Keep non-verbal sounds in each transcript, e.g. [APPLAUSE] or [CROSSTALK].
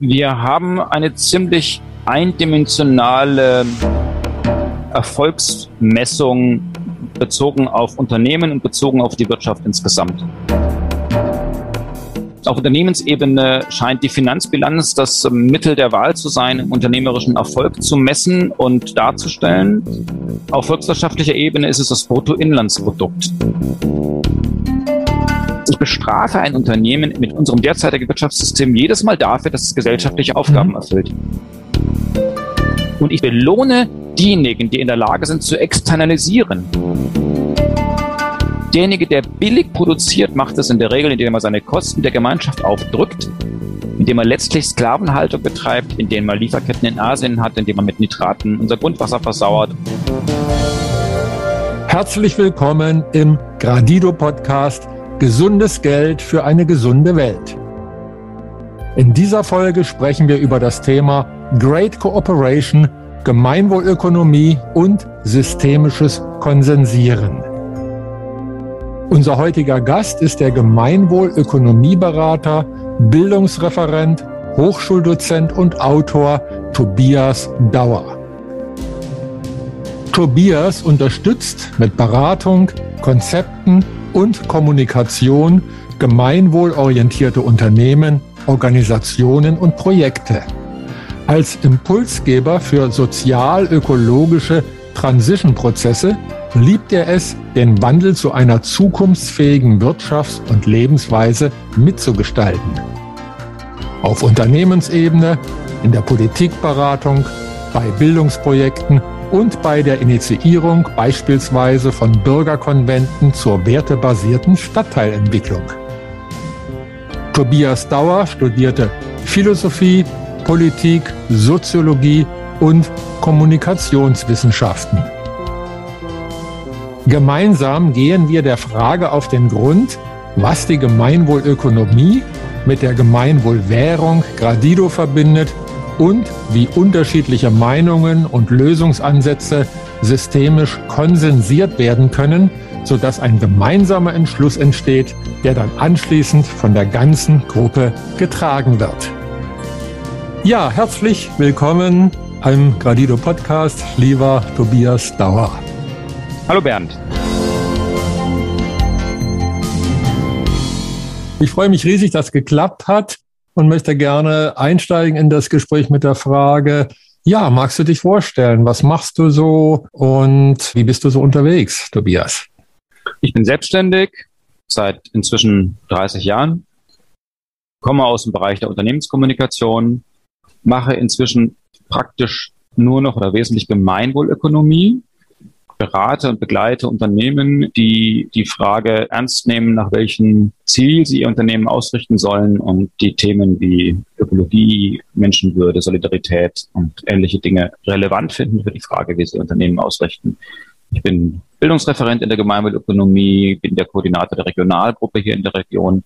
Wir haben eine ziemlich eindimensionale Erfolgsmessung bezogen auf Unternehmen und bezogen auf die Wirtschaft insgesamt. Auf Unternehmensebene scheint die Finanzbilanz das Mittel der Wahl zu sein, im unternehmerischen Erfolg zu messen und darzustellen. Auf volkswirtschaftlicher Ebene ist es das Bruttoinlandsprodukt. Ich bestrafe ein Unternehmen mit unserem derzeitigen Wirtschaftssystem jedes Mal dafür, dass es gesellschaftliche Aufgaben mhm. erfüllt. Und ich belohne diejenigen, die in der Lage sind zu externalisieren. Derjenige, der billig produziert, macht es in der Regel, indem er seine Kosten der Gemeinschaft aufdrückt, indem er letztlich Sklavenhaltung betreibt, indem er Lieferketten in Asien hat, indem er mit Nitraten unser Grundwasser versauert. Herzlich willkommen im Gradido Podcast Gesundes Geld für eine gesunde Welt. In dieser Folge sprechen wir über das Thema Great Cooperation, Gemeinwohlökonomie und systemisches Konsensieren. Unser heutiger Gast ist der Gemeinwohlökonomieberater, Bildungsreferent, Hochschuldozent und Autor Tobias Dauer. Tobias unterstützt mit Beratung, Konzepten und Kommunikation gemeinwohlorientierte Unternehmen, Organisationen und Projekte. Als Impulsgeber für sozial-ökologische Transition-Prozesse liebt er es, den Wandel zu einer zukunftsfähigen Wirtschafts- und Lebensweise mitzugestalten. Auf Unternehmensebene, in der Politikberatung, bei Bildungsprojekten und bei der Initiierung beispielsweise von Bürgerkonventen zur wertebasierten Stadtteilentwicklung. Tobias Dauer studierte Philosophie, Politik, Soziologie und Kommunikationswissenschaften. Gemeinsam gehen wir der Frage auf den Grund, was die Gemeinwohlökonomie mit der Gemeinwohlwährung Gradido verbindet und wie unterschiedliche Meinungen und Lösungsansätze systemisch konsensiert werden können, sodass ein gemeinsamer Entschluss entsteht, der dann anschließend von der ganzen Gruppe getragen wird. Ja, herzlich willkommen beim Gradido Podcast, lieber Tobias Dauer. Hallo Bernd. Ich freue mich riesig, dass geklappt hat und möchte gerne einsteigen in das Gespräch mit der Frage, ja, magst du dich vorstellen? Was machst du so und wie bist du so unterwegs, Tobias? Ich bin selbstständig seit inzwischen 30 Jahren, komme aus dem Bereich der Unternehmenskommunikation, mache inzwischen praktisch nur noch oder wesentlich Gemeinwohlökonomie, berate und begleite Unternehmen, die die Frage ernst nehmen, nach welchem Ziel sie ihr Unternehmen ausrichten sollen und die Themen wie Ökologie, Menschenwürde, Solidarität und ähnliche Dinge relevant finden für die Frage, wie sie Unternehmen ausrichten. Ich bin Bildungsreferent in der Gemeinwohlökonomie, bin der Koordinator der Regionalgruppe hier in der Region,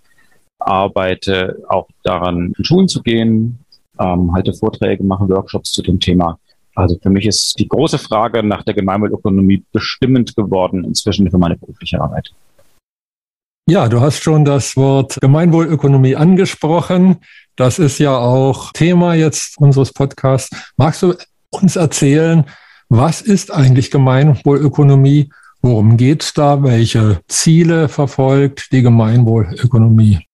arbeite auch daran, in Schulen zu gehen, ähm, halte Vorträge, mache Workshops zu dem Thema also für mich ist die große Frage nach der Gemeinwohlökonomie bestimmend geworden inzwischen für meine berufliche Arbeit. Ja, du hast schon das Wort Gemeinwohlökonomie angesprochen. Das ist ja auch Thema jetzt unseres Podcasts. Magst du uns erzählen, was ist eigentlich Gemeinwohlökonomie? Worum geht es da? Welche Ziele verfolgt die Gemeinwohlökonomie?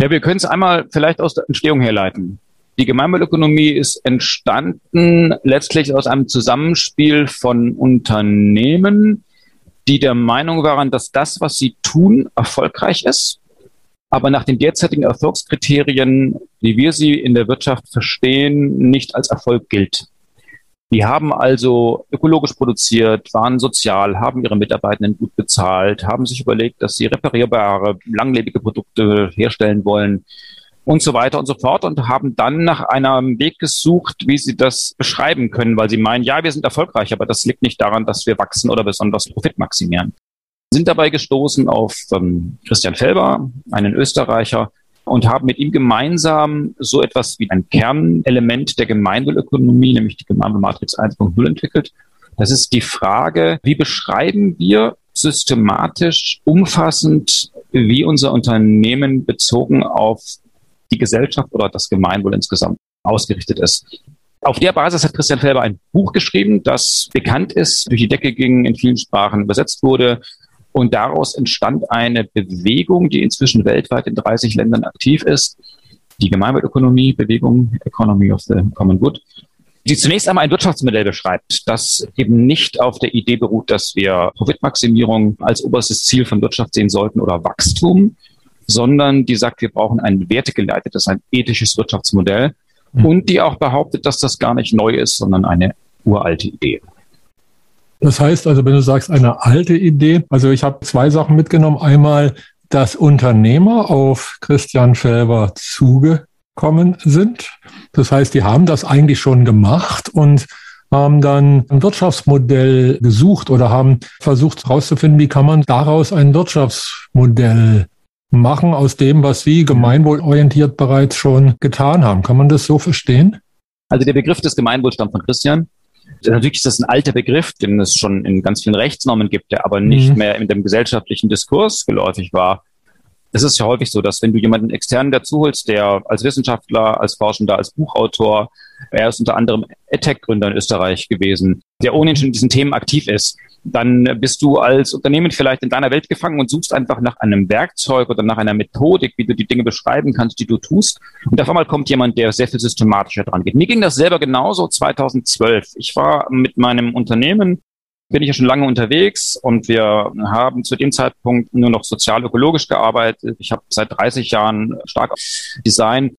Ja, wir können es einmal vielleicht aus der Entstehung herleiten. Die Gemeinwohlökonomie ist entstanden letztlich aus einem Zusammenspiel von Unternehmen, die der Meinung waren, dass das, was sie tun, erfolgreich ist, aber nach den derzeitigen Erfolgskriterien, wie wir sie in der Wirtschaft verstehen, nicht als Erfolg gilt. Die haben also ökologisch produziert, waren sozial, haben ihre Mitarbeitenden gut bezahlt, haben sich überlegt, dass sie reparierbare, langlebige Produkte herstellen wollen und so weiter und so fort und haben dann nach einem Weg gesucht, wie sie das beschreiben können, weil sie meinen, ja, wir sind erfolgreich, aber das liegt nicht daran, dass wir wachsen oder besonders Profit maximieren. Sind dabei gestoßen auf ähm, Christian Felber, einen Österreicher, und haben mit ihm gemeinsam so etwas wie ein Kernelement der Gemeinwohlökonomie, nämlich die Gemeinwohlmatrix 1.0 entwickelt. Das ist die Frage, wie beschreiben wir systematisch, umfassend, wie unser Unternehmen bezogen auf die Gesellschaft oder das Gemeinwohl insgesamt ausgerichtet ist. Auf der Basis hat Christian Felber ein Buch geschrieben, das bekannt ist, durch die Decke ging, in vielen Sprachen übersetzt wurde. Und daraus entstand eine Bewegung, die inzwischen weltweit in 30 Ländern aktiv ist. Die Gemeinwohlökonomie, Bewegung, Economy of the Common Good, die zunächst einmal ein Wirtschaftsmodell beschreibt, das eben nicht auf der Idee beruht, dass wir Profitmaximierung als oberstes Ziel von Wirtschaft sehen sollten oder Wachstum, sondern die sagt, wir brauchen ein wertegeleitetes, ein ethisches Wirtschaftsmodell, Mhm. und die auch behauptet, dass das gar nicht neu ist, sondern eine uralte Idee. Das heißt also, wenn du sagst, eine alte Idee, also ich habe zwei Sachen mitgenommen. Einmal, dass Unternehmer auf Christian Felber zugekommen sind. Das heißt, die haben das eigentlich schon gemacht und haben dann ein Wirtschaftsmodell gesucht oder haben versucht herauszufinden, wie kann man daraus ein Wirtschaftsmodell machen aus dem, was Sie gemeinwohlorientiert bereits schon getan haben. Kann man das so verstehen? Also der Begriff des Gemeinwohls stammt von Christian. Natürlich ist das ein alter Begriff, den es schon in ganz vielen Rechtsnormen gibt, der aber nicht mhm. mehr in dem gesellschaftlichen Diskurs geläufig war. Es ist ja häufig so, dass wenn du jemanden externen dazuholst, der als Wissenschaftler, als Forschender, als Buchautor, er ist unter anderem EdTech-Gründer in Österreich gewesen, der ohnehin schon in diesen Themen aktiv ist, dann bist du als Unternehmen vielleicht in deiner Welt gefangen und suchst einfach nach einem Werkzeug oder nach einer Methodik, wie du die Dinge beschreiben kannst, die du tust. Und auf einmal kommt jemand, der sehr viel systematischer dran geht. Mir ging das selber genauso 2012. Ich war mit meinem Unternehmen bin ich ja schon lange unterwegs und wir haben zu dem Zeitpunkt nur noch sozial-ökologisch gearbeitet. Ich habe seit 30 Jahren stark Design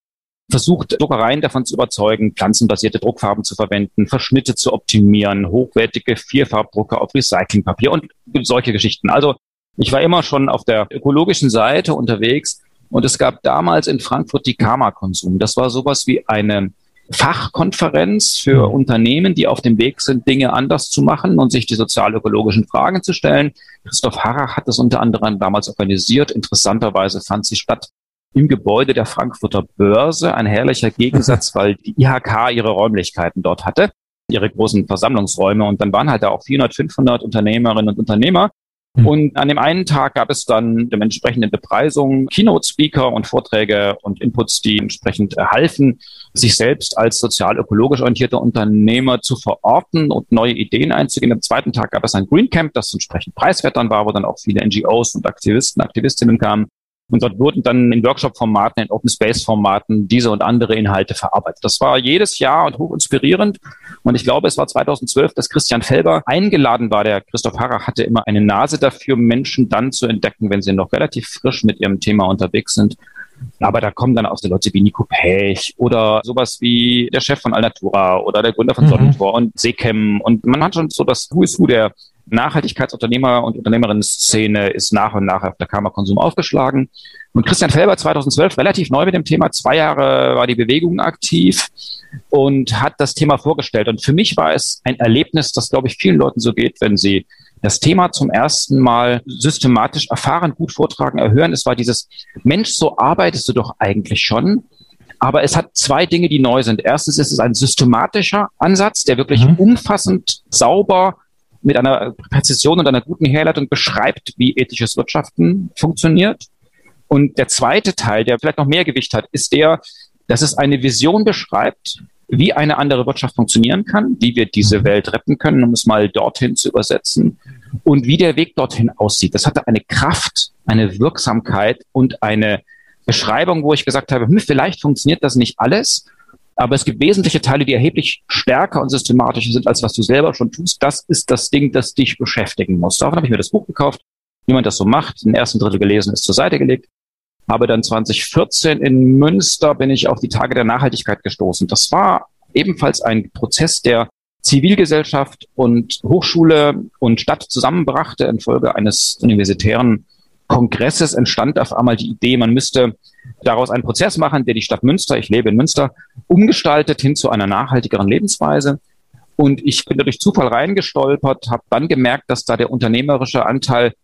versucht, Druckereien davon zu überzeugen, pflanzenbasierte Druckfarben zu verwenden, Verschnitte zu optimieren, hochwertige Vierfarbdrucker auf Recyclingpapier und solche Geschichten. Also ich war immer schon auf der ökologischen Seite unterwegs und es gab damals in Frankfurt die Karma-Konsum. Das war sowas wie eine Fachkonferenz für mhm. Unternehmen, die auf dem Weg sind, Dinge anders zu machen und sich die sozial-ökologischen Fragen zu stellen. Christoph Harrach hat das unter anderem damals organisiert. Interessanterweise fand sie statt im Gebäude der Frankfurter Börse. Ein herrlicher Gegensatz, [LAUGHS] weil die IHK ihre Räumlichkeiten dort hatte, ihre großen Versammlungsräume. Und dann waren halt da auch 400, 500 Unternehmerinnen und Unternehmer. Hm. Und an dem einen Tag gab es dann dementsprechende Bepreisung, Keynote-Speaker und Vorträge und Inputs, die entsprechend halfen, sich selbst als sozial-ökologisch orientierter Unternehmer zu verorten und neue Ideen einzugehen. Am zweiten Tag gab es ein Green Camp, das entsprechend preiswert dann war, wo dann auch viele NGOs und Aktivisten, Aktivistinnen kamen. Und dort wurden dann in Workshop-Formaten, in Open-Space-Formaten diese und andere Inhalte verarbeitet. Das war jedes Jahr und hoch inspirierend. Und ich glaube, es war 2012, dass Christian Felber eingeladen war. Der Christoph Harrer hatte immer eine Nase dafür, Menschen dann zu entdecken, wenn sie noch relativ frisch mit ihrem Thema unterwegs sind. Aber da kommen dann auch so Leute wie Nico Pech oder sowas wie der Chef von Alnatura oder der Gründer von mhm. Sonnentor und Sekem. Und man hat schon so das Who is Who der Nachhaltigkeitsunternehmer und Unternehmerinnen-Szene ist nach und nach auf der Kammerkonsum aufgeschlagen. Und Christian Felber 2012 relativ neu mit dem Thema, zwei Jahre war die Bewegung aktiv und hat das Thema vorgestellt. Und für mich war es ein Erlebnis, das, glaube ich, vielen Leuten so geht, wenn sie das Thema zum ersten Mal systematisch erfahren, gut vortragen, erhören. Es war dieses, Mensch, so arbeitest du doch eigentlich schon. Aber es hat zwei Dinge, die neu sind. Erstens ist es ein systematischer Ansatz, der wirklich mhm. umfassend, sauber, mit einer Präzision und einer guten Herleitung beschreibt, wie ethisches Wirtschaften funktioniert. Und der zweite Teil, der vielleicht noch mehr Gewicht hat, ist der, dass es eine Vision beschreibt, wie eine andere Wirtschaft funktionieren kann, wie wir diese mhm. Welt retten können, um es mal dorthin zu übersetzen und wie der Weg dorthin aussieht. Das hatte eine Kraft, eine Wirksamkeit und eine Beschreibung, wo ich gesagt habe, hm, vielleicht funktioniert das nicht alles, aber es gibt wesentliche Teile, die erheblich stärker und systematischer sind, als was du selber schon tust. Das ist das Ding, das dich beschäftigen muss. Davon habe ich mir das Buch gekauft, wie man das so macht. Den ersten Drittel gelesen, ist zur Seite gelegt. Aber dann 2014 in Münster bin ich auf die Tage der Nachhaltigkeit gestoßen. Das war ebenfalls ein Prozess, der Zivilgesellschaft und Hochschule und Stadt zusammenbrachte infolge eines universitären Kongresses entstand auf einmal die Idee, man müsste daraus einen Prozess machen, der die Stadt Münster, ich lebe in Münster, umgestaltet hin zu einer nachhaltigeren Lebensweise. Und ich bin durch Zufall reingestolpert, habe dann gemerkt, dass da der unternehmerische Anteil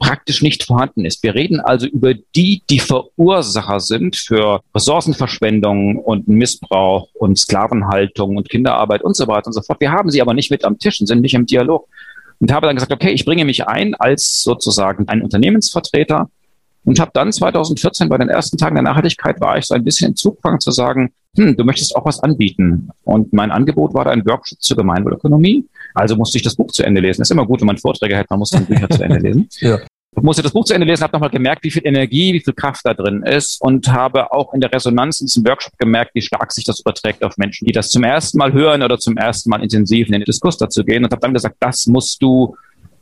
praktisch nicht vorhanden ist. Wir reden also über die, die Verursacher sind für Ressourcenverschwendung und Missbrauch und Sklavenhaltung und Kinderarbeit und so weiter und so fort. Wir haben sie aber nicht mit am Tisch und sind nicht im Dialog. Und habe dann gesagt, okay, ich bringe mich ein als sozusagen ein Unternehmensvertreter Und habe dann 2014 bei den ersten Tagen der Nachhaltigkeit war ich so ein bisschen in Zugfang zu sagen, hm, du möchtest auch was anbieten. Und mein Angebot war da ein Workshop zur Gemeinwohlökonomie. Also musste ich das Buch zu Ende lesen. Ist immer gut, wenn man Vorträge hält, man muss dann Bücher zu Ende lesen. [LAUGHS] Ja. Ich musste das Buch zu Ende lesen, habe nochmal gemerkt, wie viel Energie, wie viel Kraft da drin ist und habe auch in der Resonanz in diesem Workshop gemerkt, wie stark sich das überträgt auf Menschen, die das zum ersten Mal hören oder zum ersten Mal intensiv in den Diskurs dazu gehen und habe dann gesagt, das musst du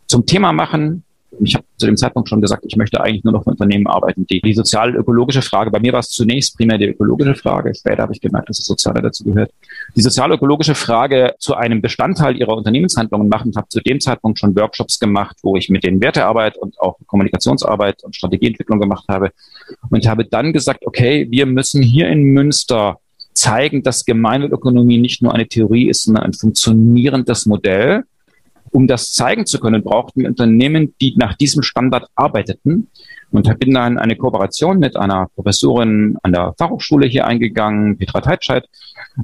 zum Thema machen, ich habe zu dem Zeitpunkt schon gesagt, ich möchte eigentlich nur noch für Unternehmen arbeiten, die die sozial-ökologische Frage, bei mir war es zunächst primär die ökologische Frage, später habe ich gemerkt, dass das Soziale dazu gehört, die sozial-ökologische Frage zu einem Bestandteil ihrer Unternehmenshandlungen machen habe zu dem Zeitpunkt schon Workshops gemacht, wo ich mit denen Wertearbeit und auch Kommunikationsarbeit und Strategieentwicklung gemacht habe. Und habe dann gesagt, okay, wir müssen hier in Münster zeigen, dass Gemeinwohlökonomie nicht nur eine Theorie ist, sondern ein funktionierendes Modell um das zeigen zu können, brauchten wir Unternehmen, die nach diesem Standard arbeiteten. Und bin dann eine Kooperation mit einer Professorin an der Fachhochschule hier eingegangen, Petra Teitscheid.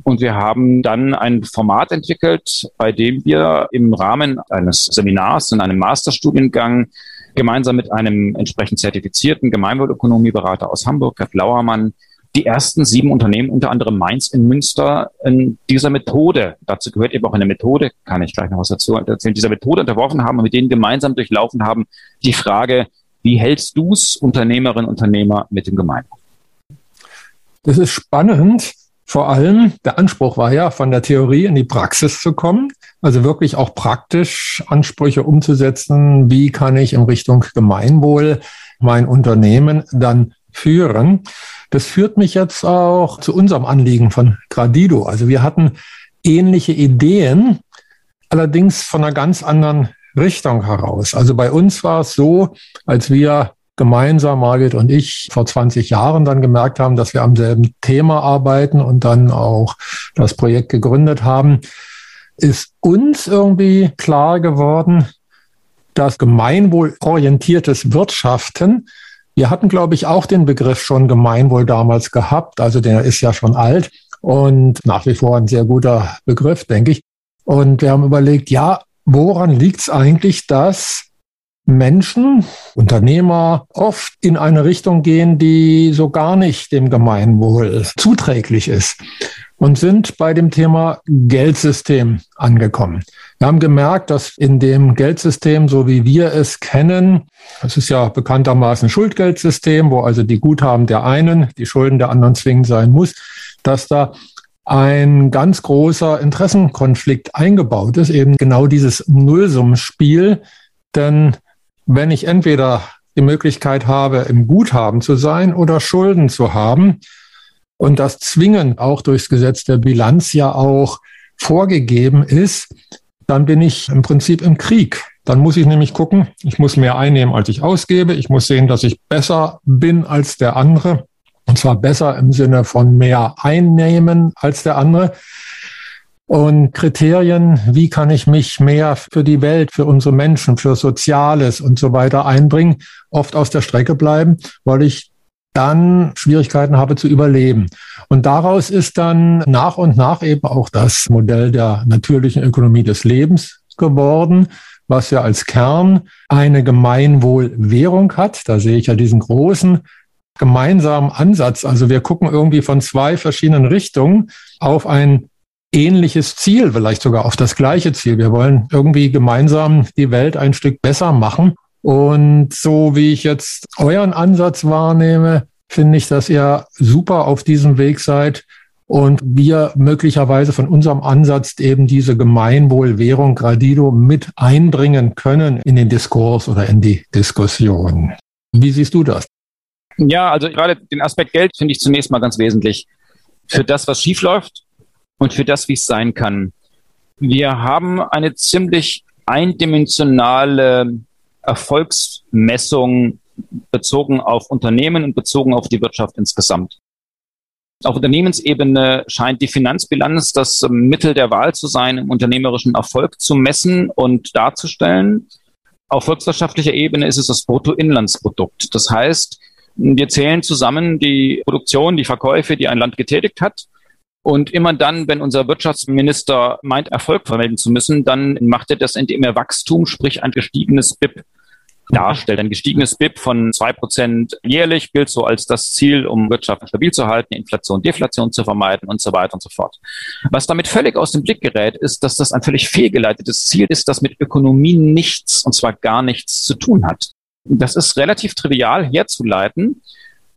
Und wir haben dann ein Format entwickelt, bei dem wir im Rahmen eines Seminars in einem Masterstudiengang gemeinsam mit einem entsprechend zertifizierten Gemeinwohlökonomieberater aus Hamburg, Herr Lauermann, die ersten sieben Unternehmen, unter anderem Mainz in Münster, in dieser Methode, dazu gehört eben auch eine Methode, kann ich gleich noch was dazu erzählen, dieser Methode unterworfen haben und mit denen gemeinsam durchlaufen haben, die Frage, wie hältst du es, Unternehmerinnen und Unternehmer, mit dem Gemeinwohl? Das ist spannend. Vor allem, der Anspruch war ja, von der Theorie in die Praxis zu kommen, also wirklich auch praktisch Ansprüche umzusetzen. Wie kann ich in Richtung Gemeinwohl mein Unternehmen dann führen? Das führt mich jetzt auch zu unserem Anliegen von Gradido. Also wir hatten ähnliche Ideen, allerdings von einer ganz anderen Richtung heraus. Also bei uns war es so, als wir gemeinsam, Margit und ich, vor 20 Jahren dann gemerkt haben, dass wir am selben Thema arbeiten und dann auch das Projekt gegründet haben, ist uns irgendwie klar geworden, dass gemeinwohlorientiertes Wirtschaften wir hatten, glaube ich, auch den Begriff schon Gemeinwohl damals gehabt. Also der ist ja schon alt und nach wie vor ein sehr guter Begriff, denke ich. Und wir haben überlegt, ja, woran liegt es eigentlich, dass Menschen, Unternehmer oft in eine Richtung gehen, die so gar nicht dem Gemeinwohl zuträglich ist und sind bei dem Thema Geldsystem angekommen. Wir haben gemerkt, dass in dem Geldsystem, so wie wir es kennen, es ist ja bekanntermaßen Schuldgeldsystem, wo also die Guthaben der einen, die Schulden der anderen zwingend sein muss, dass da ein ganz großer Interessenkonflikt eingebaut ist, eben genau dieses Nullsummenspiel. Denn wenn ich entweder die Möglichkeit habe, im Guthaben zu sein oder Schulden zu haben, und das zwingend auch durchs Gesetz der Bilanz ja auch vorgegeben ist, dann bin ich im Prinzip im Krieg. Dann muss ich nämlich gucken, ich muss mehr einnehmen, als ich ausgebe. Ich muss sehen, dass ich besser bin als der andere. Und zwar besser im Sinne von mehr einnehmen als der andere. Und Kriterien, wie kann ich mich mehr für die Welt, für unsere Menschen, für Soziales und so weiter einbringen, oft aus der Strecke bleiben, weil ich dann Schwierigkeiten habe zu überleben. Und daraus ist dann nach und nach eben auch das Modell der natürlichen Ökonomie des Lebens geworden, was ja als Kern eine Gemeinwohlwährung hat. Da sehe ich ja diesen großen gemeinsamen Ansatz. Also wir gucken irgendwie von zwei verschiedenen Richtungen auf ein ähnliches Ziel, vielleicht sogar auf das gleiche Ziel. Wir wollen irgendwie gemeinsam die Welt ein Stück besser machen. Und so wie ich jetzt euren Ansatz wahrnehme, finde ich, dass ihr super auf diesem Weg seid und wir möglicherweise von unserem Ansatz eben diese Gemeinwohlwährung Gradido mit einbringen können in den Diskurs oder in die Diskussion. Wie siehst du das? Ja, also gerade den Aspekt Geld finde ich zunächst mal ganz wesentlich für das, was schiefläuft und für das, wie es sein kann. Wir haben eine ziemlich eindimensionale Erfolgsmessung bezogen auf Unternehmen und bezogen auf die Wirtschaft insgesamt. Auf Unternehmensebene scheint die Finanzbilanz das Mittel der Wahl zu sein, im unternehmerischen Erfolg zu messen und darzustellen. Auf volkswirtschaftlicher Ebene ist es das Bruttoinlandsprodukt. Das heißt, wir zählen zusammen die Produktion, die Verkäufe, die ein Land getätigt hat und immer dann, wenn unser Wirtschaftsminister meint, Erfolg vermelden zu müssen, dann macht er das, indem er Wachstum, sprich ein gestiegenes BIP darstellt. Ein gestiegenes BIP von zwei Prozent jährlich gilt so als das Ziel, um Wirtschaft stabil zu halten, Inflation, Deflation zu vermeiden und so weiter und so fort. Was damit völlig aus dem Blick gerät, ist, dass das ein völlig fehlgeleitetes Ziel ist, das mit Ökonomie nichts, und zwar gar nichts zu tun hat. Das ist relativ trivial herzuleiten.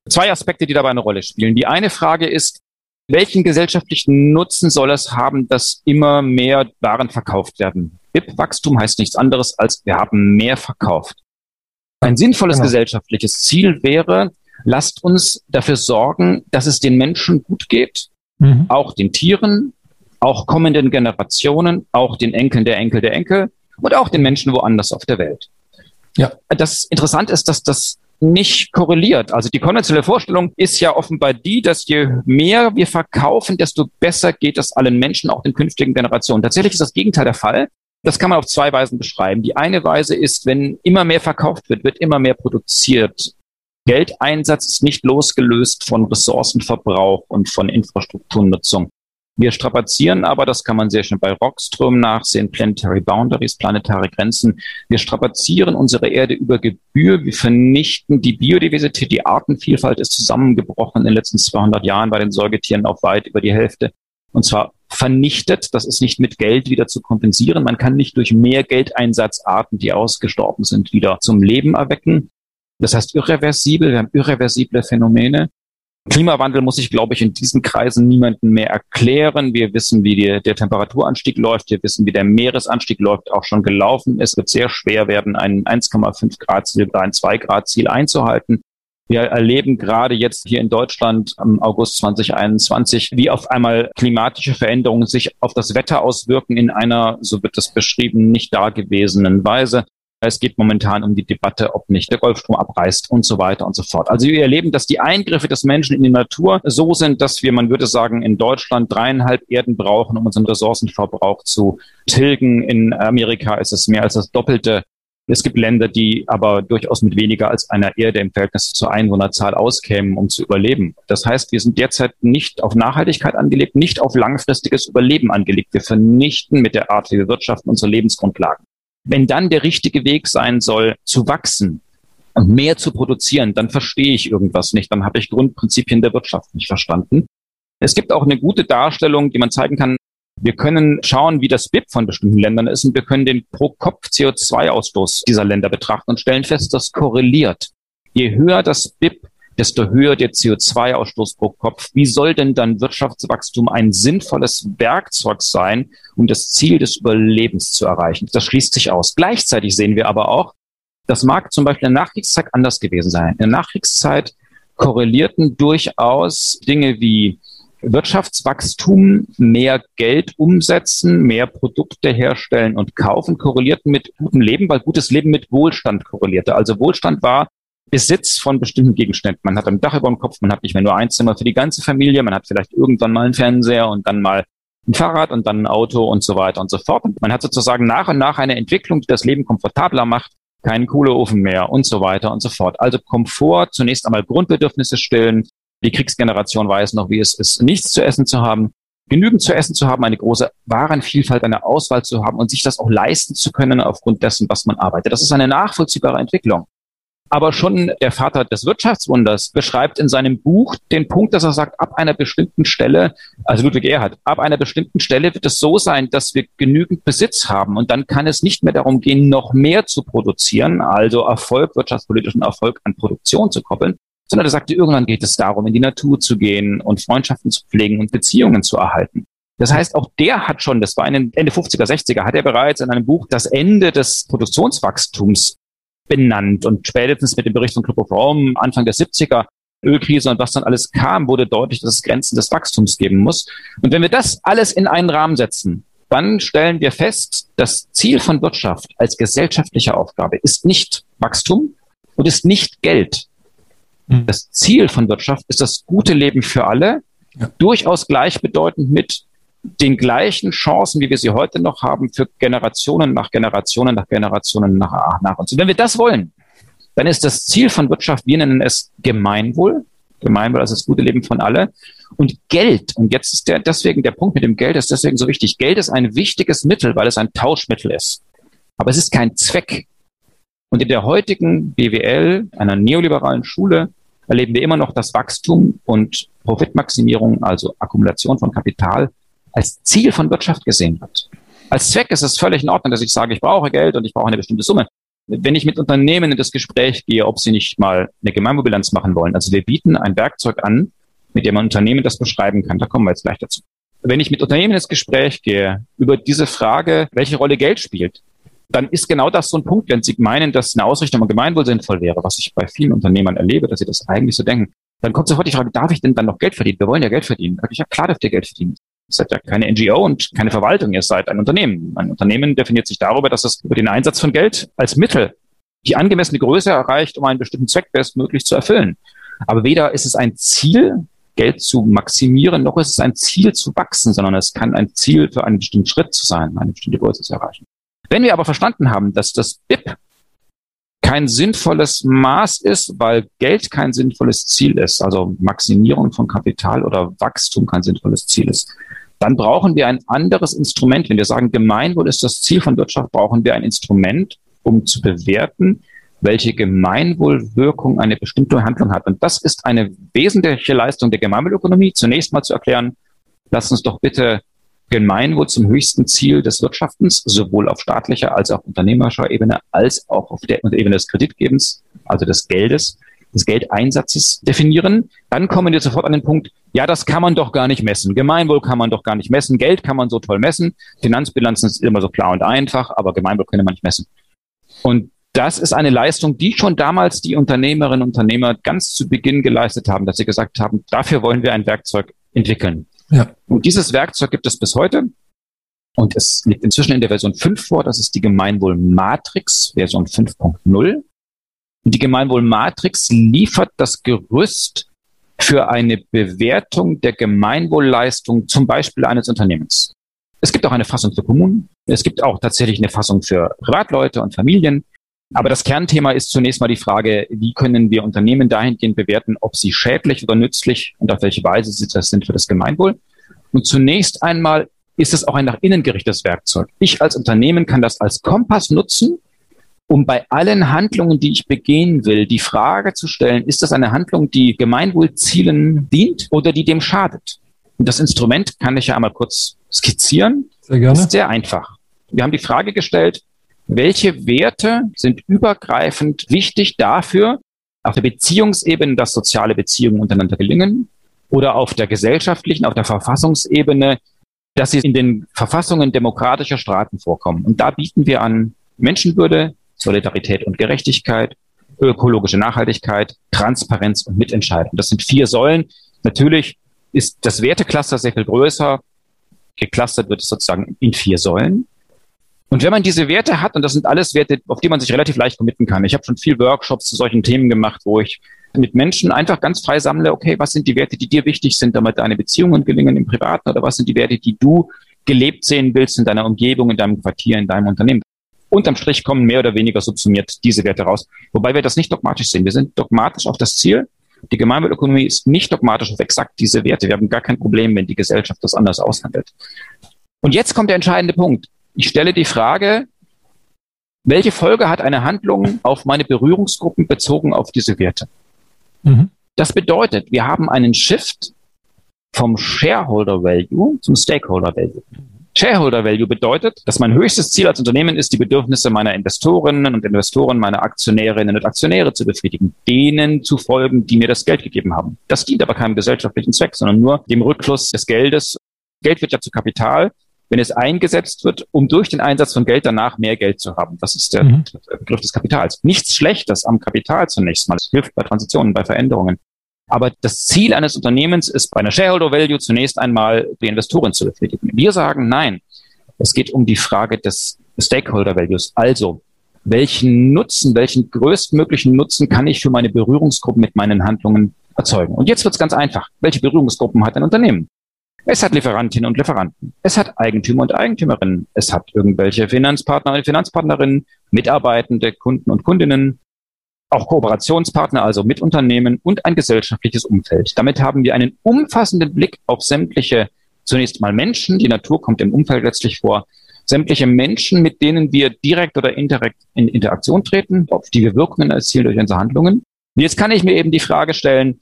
Zwei Aspekte, die dabei eine Rolle spielen. Die eine Frage ist, welchen gesellschaftlichen Nutzen soll es haben, dass immer mehr Waren verkauft werden? BIP-Wachstum heißt nichts anderes als wir haben mehr verkauft. Ein sinnvolles genau. gesellschaftliches Ziel wäre, lasst uns dafür sorgen, dass es den Menschen gut geht, mhm. auch den Tieren, auch kommenden Generationen, auch den Enkeln der Enkel der Enkel und auch den Menschen woanders auf der Welt. Ja. Das Interessante ist, dass das nicht korreliert. Also die konventionelle Vorstellung ist ja offenbar die, dass je mehr wir verkaufen, desto besser geht es allen Menschen, auch den künftigen Generationen. Tatsächlich ist das Gegenteil der Fall. Das kann man auf zwei Weisen beschreiben. Die eine Weise ist, wenn immer mehr verkauft wird, wird immer mehr produziert. Geldeinsatz ist nicht losgelöst von Ressourcenverbrauch und von Infrastrukturnutzung. Wir strapazieren aber, das kann man sehr schön bei Rockström nachsehen, Planetary Boundaries, planetare Grenzen. Wir strapazieren unsere Erde über Gebühr. Wir vernichten die Biodiversität, die Artenvielfalt ist zusammengebrochen in den letzten 200 Jahren bei den Säugetieren auf weit über die Hälfte. Und zwar vernichtet. Das ist nicht mit Geld wieder zu kompensieren. Man kann nicht durch mehr Geldeinsatz Arten, die ausgestorben sind, wieder zum Leben erwecken. Das heißt irreversibel. Wir haben irreversible Phänomene. Klimawandel muss ich, glaube ich, in diesen Kreisen niemanden mehr erklären. Wir wissen, wie die, der Temperaturanstieg läuft. Wir wissen, wie der Meeresanstieg läuft, auch schon gelaufen. Es wird sehr schwer werden, ein 1,5 Grad Ziel oder ein 2 Grad Ziel einzuhalten. Wir erleben gerade jetzt hier in Deutschland am August 2021, wie auf einmal klimatische Veränderungen sich auf das Wetter auswirken in einer, so wird es beschrieben, nicht dagewesenen Weise. Es geht momentan um die Debatte, ob nicht der Golfstrom abreißt und so weiter und so fort. Also wir erleben, dass die Eingriffe des Menschen in die Natur so sind, dass wir, man würde sagen, in Deutschland dreieinhalb Erden brauchen, um unseren Ressourcenverbrauch zu tilgen. In Amerika ist es mehr als das Doppelte. Es gibt Länder, die aber durchaus mit weniger als einer Erde im Verhältnis zur Einwohnerzahl auskämen, um zu überleben. Das heißt, wir sind derzeit nicht auf Nachhaltigkeit angelegt, nicht auf langfristiges Überleben angelegt. Wir vernichten mit der Art, wie wir wirtschaften, unsere Lebensgrundlagen. Wenn dann der richtige Weg sein soll, zu wachsen und mehr zu produzieren, dann verstehe ich irgendwas nicht. Dann habe ich Grundprinzipien der Wirtschaft nicht verstanden. Es gibt auch eine gute Darstellung, die man zeigen kann, wir können schauen, wie das BIP von bestimmten Ländern ist und wir können den Pro-Kopf-CO2-Ausstoß dieser Länder betrachten und stellen fest, das korreliert. Je höher das BIP, desto höher der CO2-Ausstoß pro Kopf. Wie soll denn dann Wirtschaftswachstum ein sinnvolles Werkzeug sein, um das Ziel des Überlebens zu erreichen? Das schließt sich aus. Gleichzeitig sehen wir aber auch, das mag zum Beispiel in der Nachkriegszeit anders gewesen sein. In der Nachkriegszeit korrelierten durchaus Dinge wie Wirtschaftswachstum, mehr Geld umsetzen, mehr Produkte herstellen und kaufen korrelierten mit gutem Leben, weil gutes Leben mit Wohlstand korrelierte. Also Wohlstand war Besitz von bestimmten Gegenständen. Man hat ein Dach über dem Kopf, man hat nicht mehr nur ein Zimmer für die ganze Familie, man hat vielleicht irgendwann mal einen Fernseher und dann mal ein Fahrrad und dann ein Auto und so weiter und so fort. Und man hat sozusagen nach und nach eine Entwicklung, die das Leben komfortabler macht, keinen Kohleofen mehr und so weiter und so fort. Also Komfort, zunächst einmal Grundbedürfnisse stillen, die Kriegsgeneration weiß noch, wie es ist, nichts zu essen zu haben, genügend zu essen zu haben, eine große Warenvielfalt, eine Auswahl zu haben und sich das auch leisten zu können aufgrund dessen, was man arbeitet. Das ist eine nachvollziehbare Entwicklung. Aber schon der Vater des Wirtschaftswunders beschreibt in seinem Buch den Punkt, dass er sagt, ab einer bestimmten Stelle, also Ludwig Erhard, ab einer bestimmten Stelle wird es so sein, dass wir genügend Besitz haben und dann kann es nicht mehr darum gehen, noch mehr zu produzieren, also Erfolg, wirtschaftspolitischen Erfolg an Produktion zu koppeln, sondern er sagte, irgendwann geht es darum, in die Natur zu gehen und Freundschaften zu pflegen und Beziehungen zu erhalten. Das heißt, auch der hat schon, das war in den Ende 50er, 60er, hat er bereits in einem Buch das Ende des Produktionswachstums benannt. Und spätestens mit dem Bericht von Club of Rome Anfang der 70er, Ölkrise und was dann alles kam, wurde deutlich, dass es Grenzen des Wachstums geben muss. Und wenn wir das alles in einen Rahmen setzen, dann stellen wir fest, das Ziel von Wirtschaft als gesellschaftliche Aufgabe ist nicht Wachstum und ist nicht Geld, Mhm. Das Ziel von Wirtschaft ist das gute Leben für alle, ja. durchaus gleichbedeutend mit den gleichen Chancen, wie wir sie heute noch haben, für Generationen nach Generationen nach Generationen nach, nach uns. Und wenn wir das wollen, dann ist das Ziel von Wirtschaft, wir nennen es Gemeinwohl, Gemeinwohl, also das gute Leben von alle. Und Geld, und jetzt ist der, deswegen der Punkt mit dem Geld ist deswegen so wichtig. Geld ist ein wichtiges Mittel, weil es ein Tauschmittel ist. Aber es ist kein Zweck. Und in der heutigen BWL, einer neoliberalen Schule, erleben wir immer noch, dass Wachstum und Profitmaximierung, also Akkumulation von Kapital, als Ziel von Wirtschaft gesehen wird. Als Zweck ist es völlig in Ordnung, dass ich sage, ich brauche Geld und ich brauche eine bestimmte Summe. Wenn ich mit Unternehmen in das Gespräch gehe, ob sie nicht mal eine Gemeinwohlbilanz machen wollen, also wir bieten ein Werkzeug an, mit dem man Unternehmen das beschreiben kann, da kommen wir jetzt gleich dazu. Wenn ich mit Unternehmen ins Gespräch gehe über diese Frage, welche Rolle Geld spielt, dann ist genau das so ein Punkt, wenn Sie meinen, dass eine Ausrichtung am Gemeinwohl sinnvoll wäre, was ich bei vielen Unternehmern erlebe, dass sie das eigentlich so denken, dann kommt sofort die Frage, darf ich denn dann noch Geld verdienen? Wir wollen ja Geld verdienen. Ich, ja, klar dürft ihr Geld verdienen. Ihr seid ja keine NGO und keine Verwaltung, ihr seid ein Unternehmen. Ein Unternehmen definiert sich darüber, dass es über den Einsatz von Geld als Mittel die angemessene Größe erreicht, um einen bestimmten Zweck bestmöglich zu erfüllen. Aber weder ist es ein Ziel, Geld zu maximieren, noch ist es ein Ziel zu wachsen, sondern es kann ein Ziel für einen bestimmten Schritt zu sein, eine bestimmte Größe zu erreichen. Wenn wir aber verstanden haben, dass das BIP kein sinnvolles Maß ist, weil Geld kein sinnvolles Ziel ist, also Maximierung von Kapital oder Wachstum kein sinnvolles Ziel ist, dann brauchen wir ein anderes Instrument. Wenn wir sagen, Gemeinwohl ist das Ziel von Wirtschaft, brauchen wir ein Instrument, um zu bewerten, welche Gemeinwohlwirkung eine bestimmte Handlung hat. Und das ist eine wesentliche Leistung der Gemeinwohlökonomie. Zunächst mal zu erklären, lass uns doch bitte Gemeinwohl zum höchsten Ziel des Wirtschaftens, sowohl auf staatlicher als auch unternehmerischer Ebene, als auch auf der Ebene des Kreditgebens, also des Geldes, des Geldeinsatzes definieren. Dann kommen wir sofort an den Punkt, ja, das kann man doch gar nicht messen. Gemeinwohl kann man doch gar nicht messen. Geld kann man so toll messen. Finanzbilanzen ist immer so klar und einfach, aber Gemeinwohl können man nicht messen. Und das ist eine Leistung, die schon damals die Unternehmerinnen und Unternehmer ganz zu Beginn geleistet haben, dass sie gesagt haben, dafür wollen wir ein Werkzeug entwickeln. Ja. Und dieses Werkzeug gibt es bis heute. Und es liegt inzwischen in der Version 5 vor. Das ist die Gemeinwohl-Matrix, Version 5.0. Und die Gemeinwohl-Matrix liefert das Gerüst für eine Bewertung der Gemeinwohlleistung zum Beispiel eines Unternehmens. Es gibt auch eine Fassung für Kommunen. Es gibt auch tatsächlich eine Fassung für Privatleute und Familien. Aber das Kernthema ist zunächst mal die Frage, wie können wir Unternehmen dahingehend bewerten, ob sie schädlich oder nützlich und auf welche Weise sie das sind für das Gemeinwohl. Und zunächst einmal ist es auch ein nach innen gerichtetes Werkzeug. Ich als Unternehmen kann das als Kompass nutzen, um bei allen Handlungen, die ich begehen will, die Frage zu stellen, ist das eine Handlung, die Gemeinwohlzielen dient oder die dem schadet? Und das Instrument kann ich ja einmal kurz skizzieren. Sehr gerne. Ist sehr einfach. Wir haben die Frage gestellt, welche Werte sind übergreifend wichtig dafür, auf der Beziehungsebene, dass soziale Beziehungen untereinander gelingen oder auf der gesellschaftlichen, auf der Verfassungsebene, dass sie in den Verfassungen demokratischer Staaten vorkommen. Und da bieten wir an Menschenwürde, Solidarität und Gerechtigkeit, ökologische Nachhaltigkeit, Transparenz und Mitentscheidung. Das sind vier Säulen. Natürlich ist das Wertecluster sehr viel größer. Geclustert wird es sozusagen in vier Säulen. Und wenn man diese Werte hat, und das sind alles Werte, auf die man sich relativ leicht committen kann. Ich habe schon viel Workshops zu solchen Themen gemacht, wo ich mit Menschen einfach ganz frei sammle, okay, was sind die Werte, die dir wichtig sind, damit deine Beziehungen gelingen im Privaten oder was sind die Werte, die du gelebt sehen willst in deiner Umgebung, in deinem Quartier, in deinem Unternehmen. Unterm Strich kommen mehr oder weniger subsumiert diese Werte raus. Wobei wir das nicht dogmatisch sehen. Wir sind dogmatisch auf das Ziel. Die Gemeinwohlökonomie ist nicht dogmatisch auf exakt diese Werte. Wir haben gar kein Problem, wenn die Gesellschaft das anders aushandelt. Und jetzt kommt der entscheidende Punkt. Ich stelle die Frage, welche Folge hat eine Handlung auf meine Berührungsgruppen bezogen auf diese Werte? Mhm. Das bedeutet, wir haben einen Shift vom Shareholder Value zum Stakeholder Value. Shareholder Value bedeutet, dass mein höchstes Ziel als Unternehmen ist, die Bedürfnisse meiner Investorinnen und Investoren, meiner Aktionärinnen und Aktionäre zu befriedigen, denen zu folgen, die mir das Geld gegeben haben. Das dient aber keinem gesellschaftlichen Zweck, sondern nur dem Rückfluss des Geldes. Geld wird ja zu Kapital wenn es eingesetzt wird, um durch den Einsatz von Geld danach mehr Geld zu haben. Das ist der mhm. Begriff des Kapitals. Nichts Schlechtes am Kapital zunächst mal. Es hilft bei Transitionen, bei Veränderungen. Aber das Ziel eines Unternehmens ist bei einer Shareholder Value zunächst einmal die Investoren zu befriedigen. Wir sagen nein. Es geht um die Frage des Stakeholder Values. Also, welchen Nutzen, welchen größtmöglichen Nutzen kann ich für meine Berührungsgruppen mit meinen Handlungen erzeugen? Und jetzt wird es ganz einfach. Welche Berührungsgruppen hat ein Unternehmen? Es hat Lieferantinnen und Lieferanten. Es hat Eigentümer und Eigentümerinnen. Es hat irgendwelche Finanzpartner und Finanzpartnerinnen, Mitarbeitende, Kunden und Kundinnen, auch Kooperationspartner, also Mitunternehmen und ein gesellschaftliches Umfeld. Damit haben wir einen umfassenden Blick auf sämtliche, zunächst mal Menschen, die Natur kommt im Umfeld letztlich vor, sämtliche Menschen, mit denen wir direkt oder indirekt in Interaktion treten, auf die wir Wirkungen erzielen durch unsere Handlungen. Und jetzt kann ich mir eben die Frage stellen,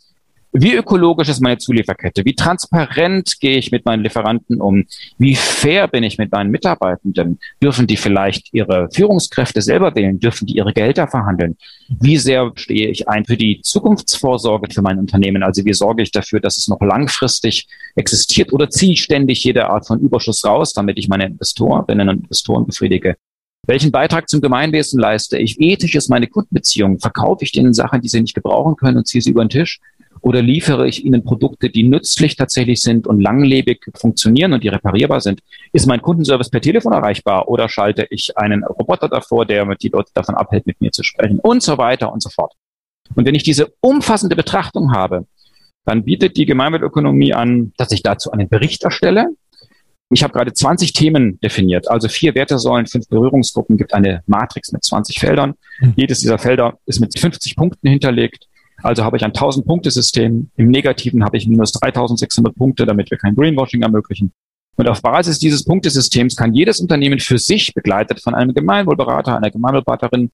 wie ökologisch ist meine Zulieferkette? Wie transparent gehe ich mit meinen Lieferanten um? Wie fair bin ich mit meinen Mitarbeitenden? Dürfen die vielleicht ihre Führungskräfte selber wählen? Dürfen die ihre Gehälter verhandeln? Wie sehr stehe ich ein für die Zukunftsvorsorge für mein Unternehmen? Also wie sorge ich dafür, dass es noch langfristig existiert oder ziehe ich ständig jede Art von Überschuss raus, damit ich meine Investorinnen und Investoren befriedige? Welchen Beitrag zum Gemeinwesen leiste ich? Ethisch ist meine Kundenbeziehung? Verkaufe ich denen Sachen, die sie nicht gebrauchen können und ziehe sie über den Tisch? Oder liefere ich ihnen Produkte, die nützlich tatsächlich sind und langlebig funktionieren und die reparierbar sind? Ist mein Kundenservice per Telefon erreichbar oder schalte ich einen Roboter davor, der die Leute davon abhält, mit mir zu sprechen und so weiter und so fort? Und wenn ich diese umfassende Betrachtung habe, dann bietet die Gemeinwohlökonomie an, dass ich dazu einen Bericht erstelle. Ich habe gerade 20 Themen definiert, also vier Wertesäulen, fünf Berührungsgruppen, gibt eine Matrix mit 20 Feldern. Mhm. Jedes dieser Felder ist mit 50 Punkten hinterlegt. Also habe ich ein 1000-Punkte-System. Im Negativen habe ich minus 3600 Punkte, damit wir kein Greenwashing ermöglichen. Und auf Basis dieses Punktesystems kann jedes Unternehmen für sich, begleitet von einem Gemeinwohlberater, einer Gemeinwohlberaterin,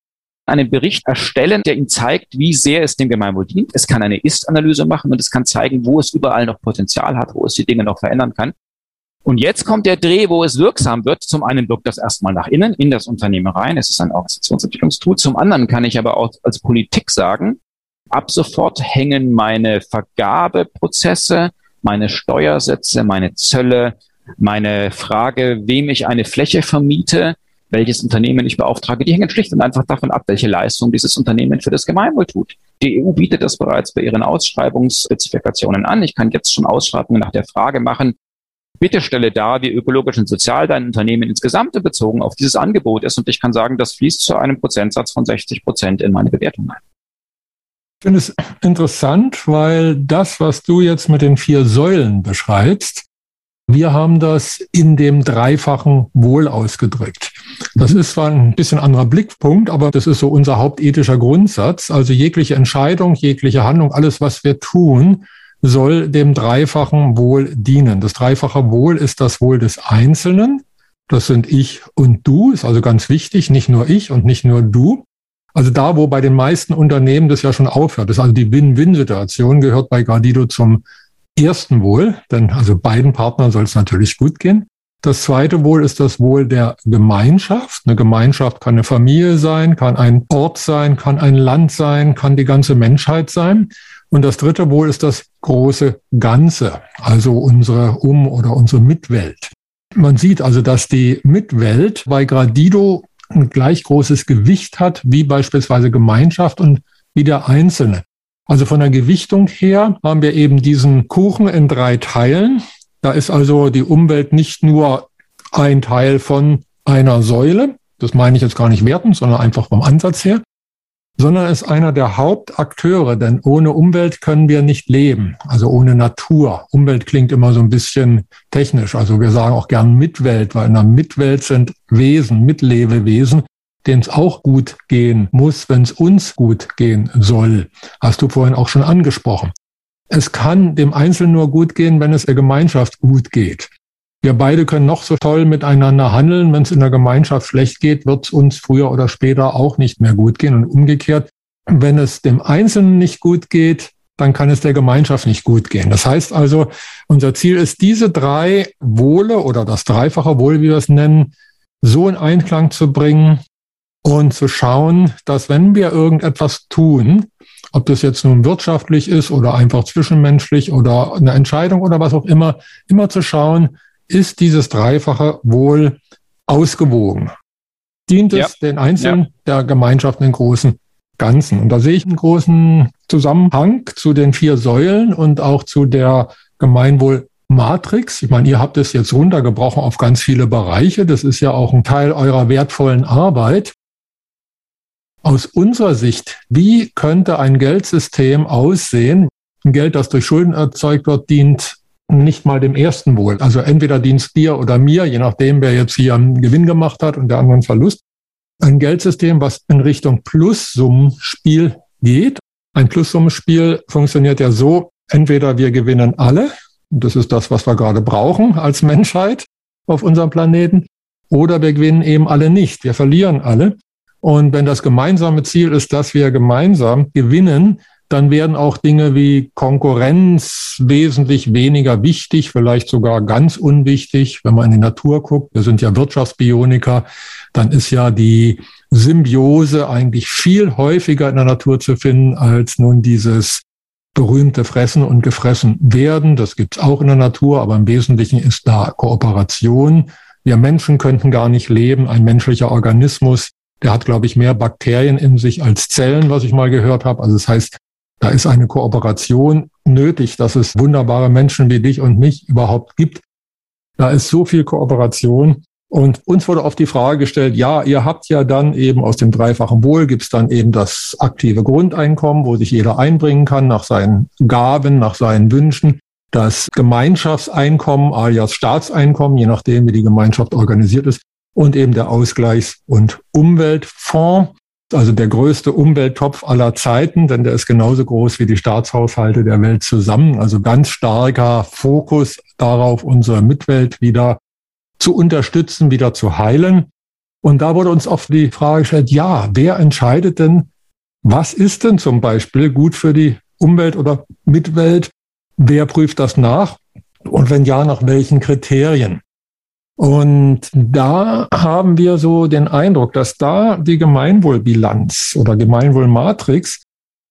einen Bericht erstellen, der ihm zeigt, wie sehr es dem Gemeinwohl dient. Es kann eine Ist-Analyse machen und es kann zeigen, wo es überall noch Potenzial hat, wo es die Dinge noch verändern kann. Und jetzt kommt der Dreh, wo es wirksam wird. Zum einen wirkt das erstmal nach innen, in das Unternehmen rein. Es ist ein Organisationsentwicklungstool. Zum anderen kann ich aber auch als Politik sagen, ab sofort hängen meine Vergabeprozesse, meine Steuersätze, meine Zölle, meine Frage, wem ich eine Fläche vermiete, welches Unternehmen ich beauftrage, die hängen schlicht und einfach davon ab, welche Leistung dieses Unternehmen für das Gemeinwohl tut. Die EU bietet das bereits bei ihren Ausschreibungsspezifikationen an. Ich kann jetzt schon Ausschreibungen nach der Frage machen, bitte stelle dar, wie ökologisch und sozial dein Unternehmen insgesamt bezogen auf dieses Angebot ist. Und ich kann sagen, das fließt zu einem Prozentsatz von 60 Prozent in meine Bewertung ein. Ich finde es interessant, weil das, was du jetzt mit den vier Säulen beschreibst, wir haben das in dem dreifachen Wohl ausgedrückt. Das mhm. ist zwar ein bisschen anderer Blickpunkt, aber das ist so unser hauptethischer Grundsatz. Also jegliche Entscheidung, jegliche Handlung, alles, was wir tun, soll dem dreifachen Wohl dienen. Das dreifache Wohl ist das Wohl des Einzelnen. Das sind ich und du, ist also ganz wichtig, nicht nur ich und nicht nur du. Also da, wo bei den meisten Unternehmen das ja schon aufhört, das ist also die Win-Win-Situation, gehört bei Gardido zum ersten Wohl, denn also beiden Partnern soll es natürlich gut gehen. Das zweite Wohl ist das Wohl der Gemeinschaft. Eine Gemeinschaft kann eine Familie sein, kann ein Ort sein, kann ein Land sein, kann die ganze Menschheit sein. Und das dritte Wohl ist das große Ganze, also unsere Um- oder unsere Mitwelt. Man sieht also, dass die Mitwelt bei Gradido ein gleich großes Gewicht hat wie beispielsweise Gemeinschaft und wie der Einzelne. Also von der Gewichtung her haben wir eben diesen Kuchen in drei Teilen. Da ist also die Umwelt nicht nur ein Teil von einer Säule, das meine ich jetzt gar nicht wertend, sondern einfach vom Ansatz her, sondern ist einer der Hauptakteure, denn ohne Umwelt können wir nicht leben, also ohne Natur. Umwelt klingt immer so ein bisschen technisch, also wir sagen auch gern Mitwelt, weil in der Mitwelt sind Wesen, Mitlebewesen, denen es auch gut gehen muss, wenn es uns gut gehen soll. Hast du vorhin auch schon angesprochen. Es kann dem Einzelnen nur gut gehen, wenn es der Gemeinschaft gut geht. Wir beide können noch so toll miteinander handeln. Wenn es in der Gemeinschaft schlecht geht, wird es uns früher oder später auch nicht mehr gut gehen. Und umgekehrt, wenn es dem Einzelnen nicht gut geht, dann kann es der Gemeinschaft nicht gut gehen. Das heißt also, unser Ziel ist, diese drei Wohle oder das dreifache Wohl, wie wir es nennen, so in Einklang zu bringen und zu schauen, dass wenn wir irgendetwas tun, ob das jetzt nun wirtschaftlich ist oder einfach zwischenmenschlich oder eine Entscheidung oder was auch immer, immer zu schauen, ist dieses Dreifache wohl ausgewogen? Dient es ja. den Einzelnen, ja. der Gemeinschaft, den großen Ganzen? Und da sehe ich einen großen Zusammenhang zu den vier Säulen und auch zu der Gemeinwohlmatrix. Ich meine, ihr habt es jetzt runtergebrochen auf ganz viele Bereiche. Das ist ja auch ein Teil eurer wertvollen Arbeit. Aus unserer Sicht, wie könnte ein Geldsystem aussehen? Ein Geld, das durch Schulden erzeugt wird, dient nicht mal dem ersten Wohl. Also entweder dienst dir oder mir, je nachdem, wer jetzt hier einen Gewinn gemacht hat und der andere einen Verlust. Ein Geldsystem, was in Richtung Plussummenspiel geht. Ein Plussummenspiel funktioniert ja so, entweder wir gewinnen alle, das ist das, was wir gerade brauchen als Menschheit auf unserem Planeten, oder wir gewinnen eben alle nicht. Wir verlieren alle. Und wenn das gemeinsame Ziel ist, dass wir gemeinsam gewinnen, dann werden auch Dinge wie Konkurrenz wesentlich weniger wichtig, vielleicht sogar ganz unwichtig. Wenn man in die Natur guckt, wir sind ja Wirtschaftsbioniker, dann ist ja die Symbiose eigentlich viel häufiger in der Natur zu finden als nun dieses berühmte Fressen und gefressen werden. Das gibt's auch in der Natur, aber im Wesentlichen ist da Kooperation. Wir Menschen könnten gar nicht leben. Ein menschlicher Organismus, der hat, glaube ich, mehr Bakterien in sich als Zellen, was ich mal gehört habe. Also das heißt, da ist eine Kooperation nötig, dass es wunderbare Menschen wie dich und mich überhaupt gibt. Da ist so viel Kooperation. Und uns wurde oft die Frage gestellt, ja, ihr habt ja dann eben aus dem dreifachen Wohl gibt's dann eben das aktive Grundeinkommen, wo sich jeder einbringen kann nach seinen Gaben, nach seinen Wünschen. Das Gemeinschaftseinkommen alias Staatseinkommen, je nachdem, wie die Gemeinschaft organisiert ist. Und eben der Ausgleichs- und Umweltfonds, also der größte Umwelttopf aller Zeiten, denn der ist genauso groß wie die Staatshaushalte der Welt zusammen. Also ganz starker Fokus darauf, unsere Mitwelt wieder zu unterstützen, wieder zu heilen. Und da wurde uns oft die Frage gestellt, ja, wer entscheidet denn, was ist denn zum Beispiel gut für die Umwelt oder Mitwelt? Wer prüft das nach? Und wenn ja, nach welchen Kriterien? Und da haben wir so den Eindruck, dass da die Gemeinwohlbilanz oder Gemeinwohlmatrix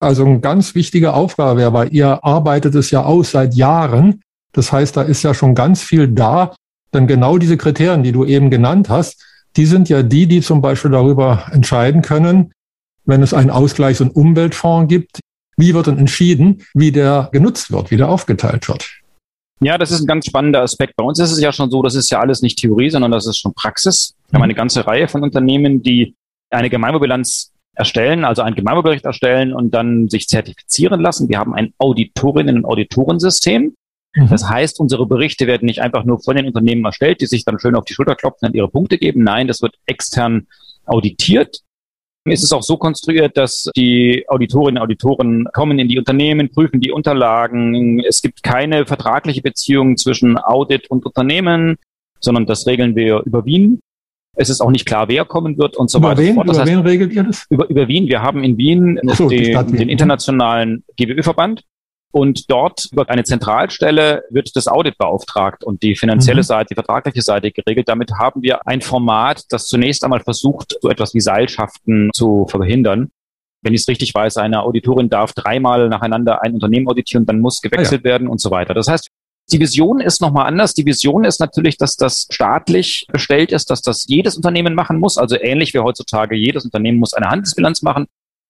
also eine ganz wichtige Aufgabe wäre, weil ihr arbeitet es ja aus seit Jahren. Das heißt, da ist ja schon ganz viel da, denn genau diese Kriterien, die du eben genannt hast, die sind ja die, die zum Beispiel darüber entscheiden können, wenn es einen Ausgleichs- und Umweltfonds gibt, wie wird dann entschieden, wie der genutzt wird, wie der aufgeteilt wird. Ja, das ist ein ganz spannender Aspekt. Bei uns ist es ja schon so, das ist ja alles nicht Theorie, sondern das ist schon Praxis. Wir haben eine ganze Reihe von Unternehmen, die eine Gemeinwohlbilanz erstellen, also einen Gemeinwohlbericht erstellen und dann sich zertifizieren lassen. Wir haben ein Auditorinnen- und Auditorensystem. Mhm. Das heißt, unsere Berichte werden nicht einfach nur von den Unternehmen erstellt, die sich dann schön auf die Schulter klopfen und ihre Punkte geben. Nein, das wird extern auditiert. Es ist auch so konstruiert, dass die Auditorinnen und Auditoren kommen in die Unternehmen, prüfen die Unterlagen. Es gibt keine vertragliche Beziehung zwischen Audit und Unternehmen, sondern das regeln wir über Wien. Es ist auch nicht klar, wer kommen wird und so über weiter. Wen? Über heißt, wen regelt ihr das? Über, über Wien. Wir haben in Wien so, den, den internationalen GWÖ-Verband und dort über eine Zentralstelle wird das Audit beauftragt und die finanzielle mhm. Seite, die vertragliche Seite geregelt. Damit haben wir ein Format, das zunächst einmal versucht, so etwas wie Seilschaften zu verhindern. Wenn ich es richtig weiß, eine Auditorin darf dreimal nacheinander ein Unternehmen auditieren, dann muss gewechselt ah, ja. werden und so weiter. Das heißt, die Vision ist nochmal anders. Die Vision ist natürlich, dass das staatlich bestellt ist, dass das jedes Unternehmen machen muss. Also ähnlich wie heutzutage jedes Unternehmen muss eine Handelsbilanz machen.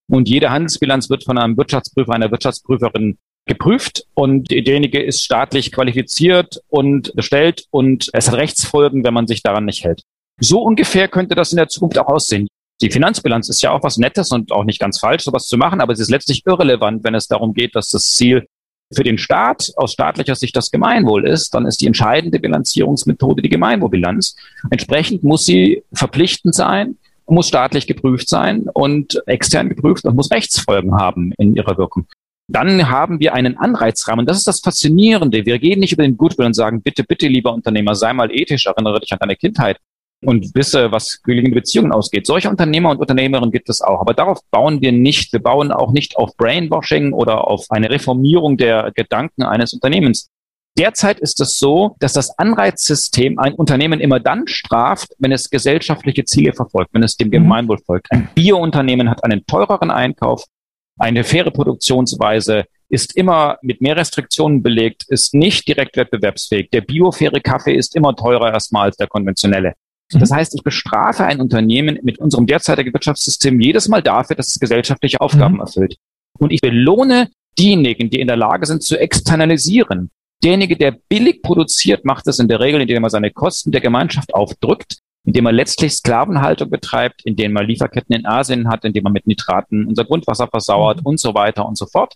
Und jede Handelsbilanz wird von einem Wirtschaftsprüfer, einer Wirtschaftsprüferin geprüft und derjenige ist staatlich qualifiziert und bestellt und es hat Rechtsfolgen, wenn man sich daran nicht hält. So ungefähr könnte das in der Zukunft auch aussehen. Die Finanzbilanz ist ja auch was Nettes und auch nicht ganz falsch, sowas zu machen, aber es ist letztlich irrelevant, wenn es darum geht, dass das Ziel für den Staat aus staatlicher Sicht das Gemeinwohl ist, dann ist die entscheidende Bilanzierungsmethode die Gemeinwohlbilanz. Entsprechend muss sie verpflichtend sein, muss staatlich geprüft sein und extern geprüft und muss Rechtsfolgen haben in ihrer Wirkung dann haben wir einen Anreizrahmen. Das ist das Faszinierende. Wir gehen nicht über den Goodwill und sagen, bitte, bitte, lieber Unternehmer, sei mal ethisch, erinnere dich an deine Kindheit und wisse, was gelingende Beziehungen ausgeht. Solche Unternehmer und Unternehmerinnen gibt es auch. Aber darauf bauen wir nicht. Wir bauen auch nicht auf Brainwashing oder auf eine Reformierung der Gedanken eines Unternehmens. Derzeit ist es so, dass das Anreizsystem ein Unternehmen immer dann straft, wenn es gesellschaftliche Ziele verfolgt, wenn es dem mhm. Gemeinwohl folgt. Ein Biounternehmen hat einen teureren Einkauf, eine faire Produktionsweise ist immer mit mehr Restriktionen belegt, ist nicht direkt wettbewerbsfähig. Der biofaire Kaffee ist immer teurer erstmal als der konventionelle. Mhm. Das heißt, ich bestrafe ein Unternehmen mit unserem derzeitigen Wirtschaftssystem jedes Mal dafür, dass es gesellschaftliche Aufgaben mhm. erfüllt. Und ich belohne diejenigen, die in der Lage sind zu externalisieren. Derjenige, der billig produziert, macht es in der Regel, indem er seine Kosten der Gemeinschaft aufdrückt indem man letztlich Sklavenhaltung betreibt, indem man Lieferketten in Asien hat, indem man mit Nitraten unser Grundwasser versauert mhm. und so weiter und so fort.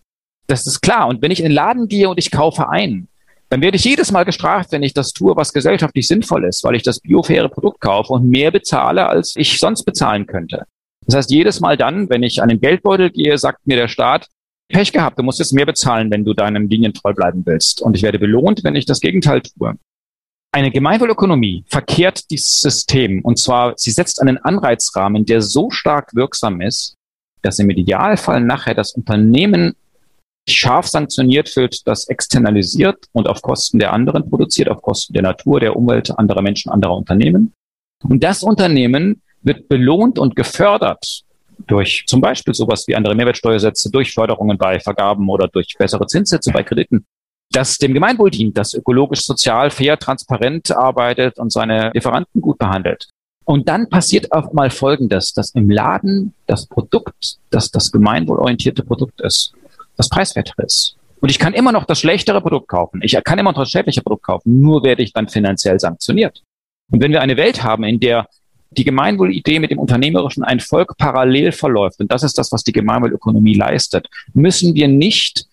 Das ist klar. Und wenn ich in den Laden gehe und ich kaufe ein, dann werde ich jedes Mal gestraft, wenn ich das tue, was gesellschaftlich sinnvoll ist, weil ich das biofaire Produkt kaufe und mehr bezahle, als ich sonst bezahlen könnte. Das heißt, jedes Mal dann, wenn ich an den Geldbeutel gehe, sagt mir der Staat, Pech gehabt, du musst jetzt mehr bezahlen, wenn du deinen Linien treu bleiben willst. Und ich werde belohnt, wenn ich das Gegenteil tue. Eine Gemeinwohlökonomie verkehrt dieses System und zwar, sie setzt einen Anreizrahmen, der so stark wirksam ist, dass im Idealfall nachher das Unternehmen scharf sanktioniert wird, das externalisiert und auf Kosten der anderen produziert, auf Kosten der Natur, der Umwelt, anderer Menschen, anderer Unternehmen. Und das Unternehmen wird belohnt und gefördert durch zum Beispiel sowas wie andere Mehrwertsteuersätze, durch Förderungen bei Vergaben oder durch bessere Zinssätze bei Krediten, das dem Gemeinwohl dient, das ökologisch, sozial, fair, transparent arbeitet und seine Lieferanten gut behandelt. Und dann passiert auch mal Folgendes, dass im Laden das Produkt, das das gemeinwohlorientierte Produkt ist, das preiswertere ist. Und ich kann immer noch das schlechtere Produkt kaufen. Ich kann immer noch das schädliche Produkt kaufen. Nur werde ich dann finanziell sanktioniert. Und wenn wir eine Welt haben, in der die Gemeinwohlidee mit dem unternehmerischen ein Volk parallel verläuft, und das ist das, was die Gemeinwohlökonomie leistet, müssen wir nicht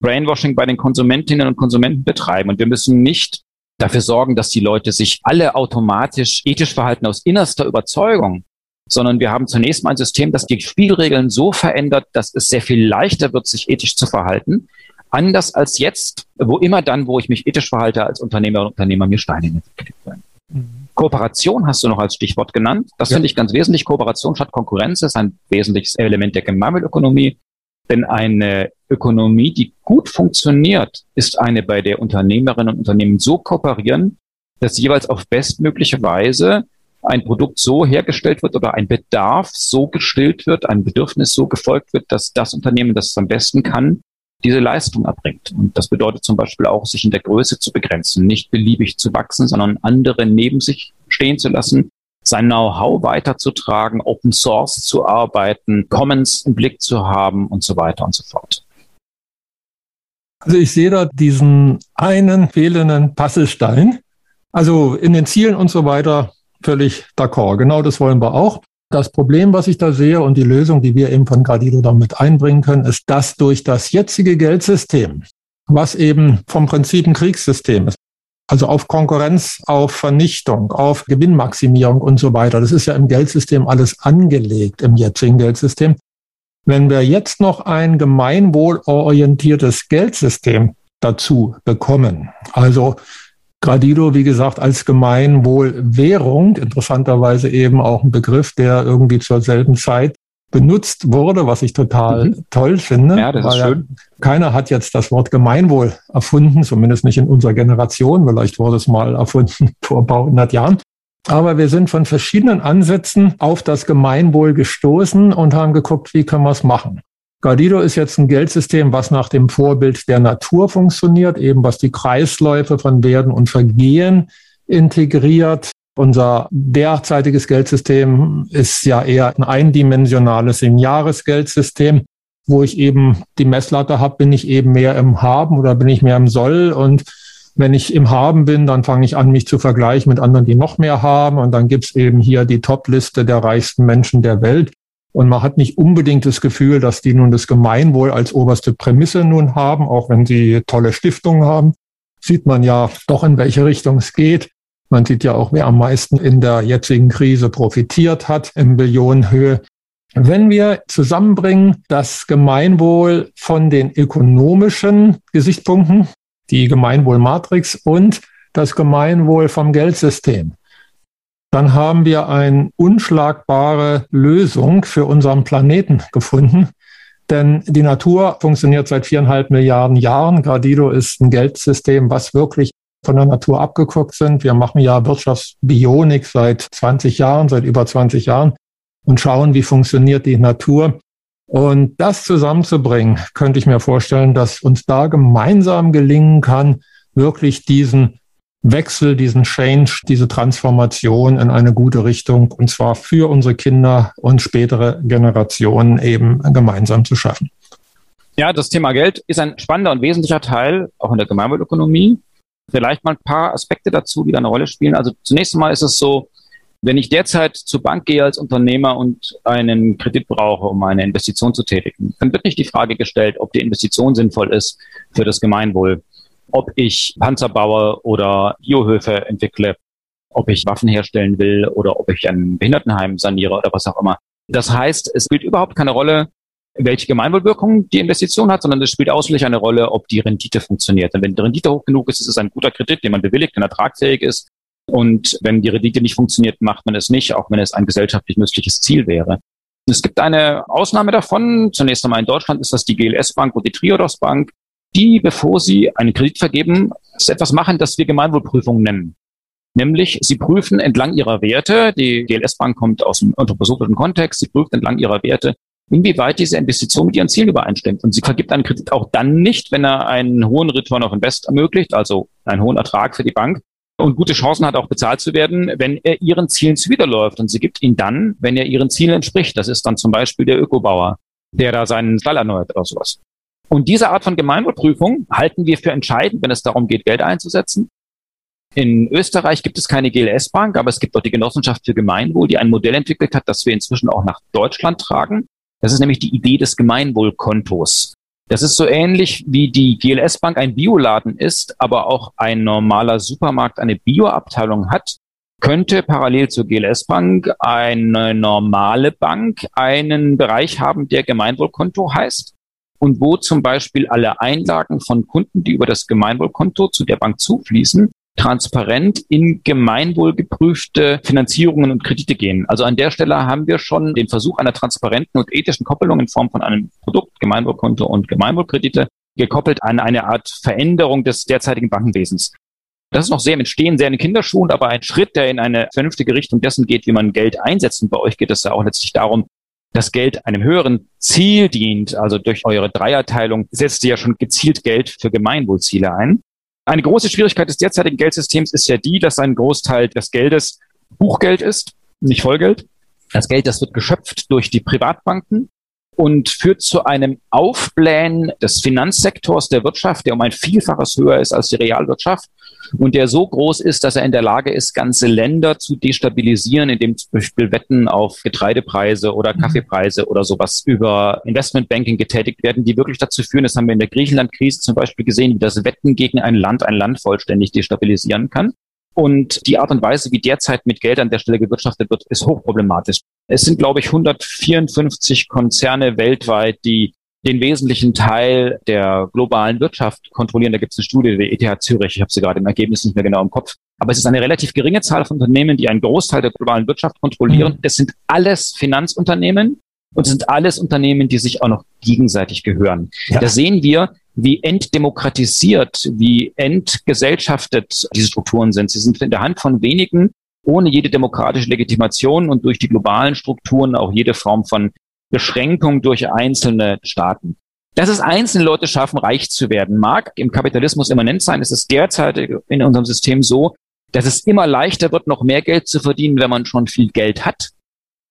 Brainwashing bei den Konsumentinnen und Konsumenten betreiben. Und wir müssen nicht dafür sorgen, dass die Leute sich alle automatisch ethisch verhalten aus innerster Überzeugung, sondern wir haben zunächst mal ein System, das die Spielregeln so verändert, dass es sehr viel leichter wird, sich ethisch zu verhalten. Anders als jetzt, wo immer dann, wo ich mich ethisch verhalte als Unternehmer und Unternehmer, mir Steine in werden. Mhm. Kooperation hast du noch als Stichwort genannt. Das ja. finde ich ganz wesentlich. Kooperation statt Konkurrenz ist ein wesentliches Element der Gemeinwohlökonomie. Denn eine Ökonomie, die gut funktioniert, ist eine, bei der Unternehmerinnen und Unternehmen so kooperieren, dass jeweils auf bestmögliche Weise ein Produkt so hergestellt wird oder ein Bedarf so gestillt wird, ein Bedürfnis so gefolgt wird, dass das Unternehmen, das es am besten kann, diese Leistung erbringt. Und das bedeutet zum Beispiel auch, sich in der Größe zu begrenzen, nicht beliebig zu wachsen, sondern andere neben sich stehen zu lassen, sein Know-how weiterzutragen, Open Source zu arbeiten, Commons im Blick zu haben und so weiter und so fort. Also ich sehe da diesen einen fehlenden Puzzlestein. Also in den Zielen und so weiter völlig d'accord. Genau das wollen wir auch. Das Problem, was ich da sehe und die Lösung, die wir eben von Gradido damit einbringen können, ist, dass durch das jetzige Geldsystem, was eben vom Prinzip ein Kriegssystem ist, also auf Konkurrenz, auf Vernichtung, auf Gewinnmaximierung und so weiter. Das ist ja im Geldsystem alles angelegt, im jetzigen Geldsystem. Wenn wir jetzt noch ein gemeinwohlorientiertes Geldsystem dazu bekommen, also Gradido, wie gesagt, als Gemeinwohlwährung, interessanterweise eben auch ein Begriff, der irgendwie zur selben Zeit benutzt wurde, was ich total mhm. toll finde. Ja, das ist schön. Keiner hat jetzt das Wort Gemeinwohl erfunden, zumindest nicht in unserer Generation. Vielleicht wurde es mal erfunden [LAUGHS] vor ein paar hundert Jahren. Aber wir sind von verschiedenen Ansätzen auf das Gemeinwohl gestoßen und haben geguckt, wie können wir es machen. Gardido ist jetzt ein Geldsystem, was nach dem Vorbild der Natur funktioniert, eben was die Kreisläufe von Werden und Vergehen integriert. Unser derzeitiges Geldsystem ist ja eher ein eindimensionales Jahresgeldsystem, wo ich eben die Messlatte habe, bin ich eben mehr im Haben oder bin ich mehr im Soll und wenn ich im Haben bin, dann fange ich an, mich zu vergleichen mit anderen, die noch mehr haben. Und dann gibt's eben hier die Top-Liste der reichsten Menschen der Welt. Und man hat nicht unbedingt das Gefühl, dass die nun das Gemeinwohl als oberste Prämisse nun haben, auch wenn sie tolle Stiftungen haben. Sieht man ja doch, in welche Richtung es geht. Man sieht ja auch, wer am meisten in der jetzigen Krise profitiert hat, in Billionenhöhe. Wenn wir zusammenbringen das Gemeinwohl von den ökonomischen Gesichtspunkten, die Gemeinwohlmatrix und das Gemeinwohl vom Geldsystem. Dann haben wir eine unschlagbare Lösung für unseren Planeten gefunden. Denn die Natur funktioniert seit viereinhalb Milliarden Jahren. Gradido ist ein Geldsystem, was wirklich von der Natur abgeguckt sind. Wir machen ja Wirtschaftsbionik seit 20 Jahren, seit über 20 Jahren und schauen, wie funktioniert die Natur. Und das zusammenzubringen, könnte ich mir vorstellen, dass uns da gemeinsam gelingen kann, wirklich diesen Wechsel, diesen Change, diese Transformation in eine gute Richtung, und zwar für unsere Kinder und spätere Generationen eben gemeinsam zu schaffen. Ja, das Thema Geld ist ein spannender und wesentlicher Teil auch in der Gemeinwohlökonomie. Vielleicht mal ein paar Aspekte dazu, die da eine Rolle spielen. Also zunächst einmal ist es so, wenn ich derzeit zur Bank gehe als Unternehmer und einen Kredit brauche, um eine Investition zu tätigen, dann wird nicht die Frage gestellt, ob die Investition sinnvoll ist für das Gemeinwohl, ob ich Panzer baue oder Biohöfe entwickle, ob ich Waffen herstellen will oder ob ich ein Behindertenheim saniere oder was auch immer. Das heißt, es spielt überhaupt keine Rolle, welche Gemeinwohlwirkung die Investition hat, sondern es spielt ausschließlich eine Rolle, ob die Rendite funktioniert. Und wenn die Rendite hoch genug ist, ist es ein guter Kredit, den man bewilligt, der ertragfähig ist. Und wenn die Rendite nicht funktioniert, macht man es nicht, auch wenn es ein gesellschaftlich nützliches Ziel wäre. Es gibt eine Ausnahme davon. Zunächst einmal in Deutschland ist das die GLS Bank und die Triodos Bank, die, bevor sie einen Kredit vergeben, etwas machen, das wir Gemeinwohlprüfung nennen. Nämlich, sie prüfen entlang ihrer Werte, die GLS Bank kommt aus dem anthroposophischen Kontext, sie prüft entlang ihrer Werte, inwieweit diese Investition mit ihren Zielen übereinstimmt. Und sie vergibt einen Kredit auch dann nicht, wenn er einen hohen Return of Invest ermöglicht, also einen hohen Ertrag für die Bank und gute Chancen hat, auch bezahlt zu werden, wenn er ihren Zielen zuwiderläuft. Und sie gibt ihn dann, wenn er ihren Zielen entspricht. Das ist dann zum Beispiel der Ökobauer, der da seinen Stall erneuert oder sowas. Und diese Art von Gemeinwohlprüfung halten wir für entscheidend, wenn es darum geht, Geld einzusetzen. In Österreich gibt es keine GLS-Bank, aber es gibt dort die Genossenschaft für Gemeinwohl, die ein Modell entwickelt hat, das wir inzwischen auch nach Deutschland tragen. Das ist nämlich die Idee des Gemeinwohlkontos. Das ist so ähnlich wie die GLS-Bank ein Bioladen ist, aber auch ein normaler Supermarkt eine Bioabteilung hat, könnte parallel zur GLS-Bank eine normale Bank einen Bereich haben, der Gemeinwohlkonto heißt und wo zum Beispiel alle Einlagen von Kunden, die über das Gemeinwohlkonto zu der Bank zufließen, transparent in gemeinwohlgeprüfte Finanzierungen und Kredite gehen. Also an der Stelle haben wir schon den Versuch einer transparenten und ethischen Koppelung in Form von einem Produkt, Gemeinwohlkonto und Gemeinwohlkredite, gekoppelt an eine Art Veränderung des derzeitigen Bankenwesens. Das ist noch sehr im Entstehen, sehr in den Kinderschuhen, aber ein Schritt, der in eine vernünftige Richtung dessen geht, wie man Geld einsetzt. Und bei euch geht es ja auch letztlich darum, dass Geld einem höheren Ziel dient. Also durch eure Dreierteilung setzt ihr ja schon gezielt Geld für Gemeinwohlziele ein. Eine große Schwierigkeit des derzeitigen Geldsystems ist ja die, dass ein Großteil des Geldes Buchgeld ist, nicht Vollgeld. Das Geld, das wird geschöpft durch die Privatbanken und führt zu einem Aufblähen des Finanzsektors der Wirtschaft, der um ein Vielfaches höher ist als die Realwirtschaft und der so groß ist, dass er in der Lage ist, ganze Länder zu destabilisieren, indem zum Beispiel Wetten auf Getreidepreise oder mhm. Kaffeepreise oder sowas über Investmentbanking getätigt werden, die wirklich dazu führen, das haben wir in der Griechenland-Krise zum Beispiel gesehen, wie das Wetten gegen ein Land ein Land vollständig destabilisieren kann. Und die Art und Weise, wie derzeit mit Geld an der Stelle gewirtschaftet wird, ist hochproblematisch. Es sind, glaube ich, 154 Konzerne weltweit, die den wesentlichen Teil der globalen Wirtschaft kontrollieren. Da gibt es eine Studie der ETH Zürich, ich habe sie gerade im Ergebnis nicht mehr genau im Kopf. Aber es ist eine relativ geringe Zahl von Unternehmen, die einen Großteil der globalen Wirtschaft kontrollieren. Mhm. Das sind alles Finanzunternehmen und es sind alles Unternehmen, die sich auch noch gegenseitig gehören. Ja. Da sehen wir, wie entdemokratisiert, wie entgesellschaftet diese Strukturen sind. Sie sind in der Hand von wenigen, ohne jede demokratische Legitimation und durch die globalen Strukturen auch jede Form von Beschränkung durch einzelne Staaten. Dass es einzelne Leute schaffen, reich zu werden, mag im Kapitalismus immanent sein. Es ist derzeit in unserem System so, dass es immer leichter wird, noch mehr Geld zu verdienen, wenn man schon viel Geld hat.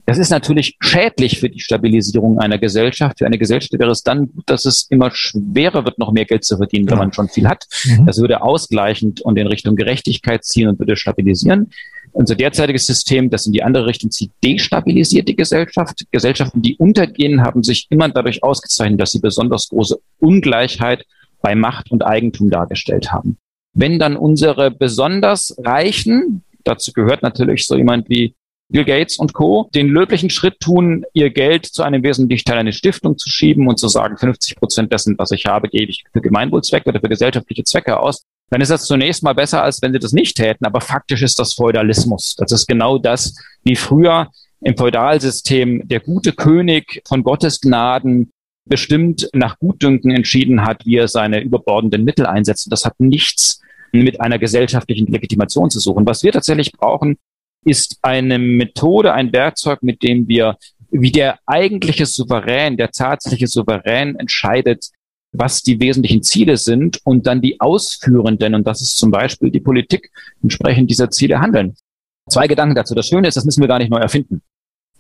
Das ist natürlich schädlich für die Stabilisierung einer Gesellschaft. Für eine Gesellschaft wäre es dann gut, dass es immer schwerer wird, noch mehr Geld zu verdienen, wenn man schon viel hat. Mhm. Das würde ausgleichend und in Richtung Gerechtigkeit ziehen und würde stabilisieren. Unser derzeitiges System, das in die andere Richtung zieht, destabilisiert die Gesellschaft. Gesellschaften, die untergehen, haben sich immer dadurch ausgezeichnet, dass sie besonders große Ungleichheit bei Macht und Eigentum dargestellt haben. Wenn dann unsere besonders Reichen, dazu gehört natürlich so jemand wie Bill Gates und Co. den löblichen Schritt tun, ihr Geld zu einem wesentlichen Teil einer Stiftung zu schieben und zu sagen, 50 Prozent dessen, was ich habe, gebe ich für Gemeinwohlzwecke oder für gesellschaftliche Zwecke aus, dann ist das zunächst mal besser, als wenn sie das nicht täten. Aber faktisch ist das Feudalismus. Das ist genau das, wie früher im Feudalsystem der gute König von Gottes Gnaden bestimmt nach Gutdünken entschieden hat, wie er seine überbordenden Mittel einsetzt. Das hat nichts mit einer gesellschaftlichen Legitimation zu suchen. Was wir tatsächlich brauchen, ist eine Methode, ein Werkzeug, mit dem wir wie der eigentliche Souverän, der tatsächliche Souverän entscheidet, was die wesentlichen Ziele sind und dann die Ausführenden, und das ist zum Beispiel die Politik, entsprechend dieser Ziele handeln. Zwei Gedanken dazu. Das Schöne ist, das müssen wir gar nicht neu erfinden.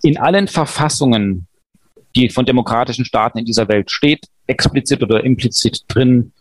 In allen Verfassungen, die von demokratischen Staaten in dieser Welt steht, explizit oder implizit drin,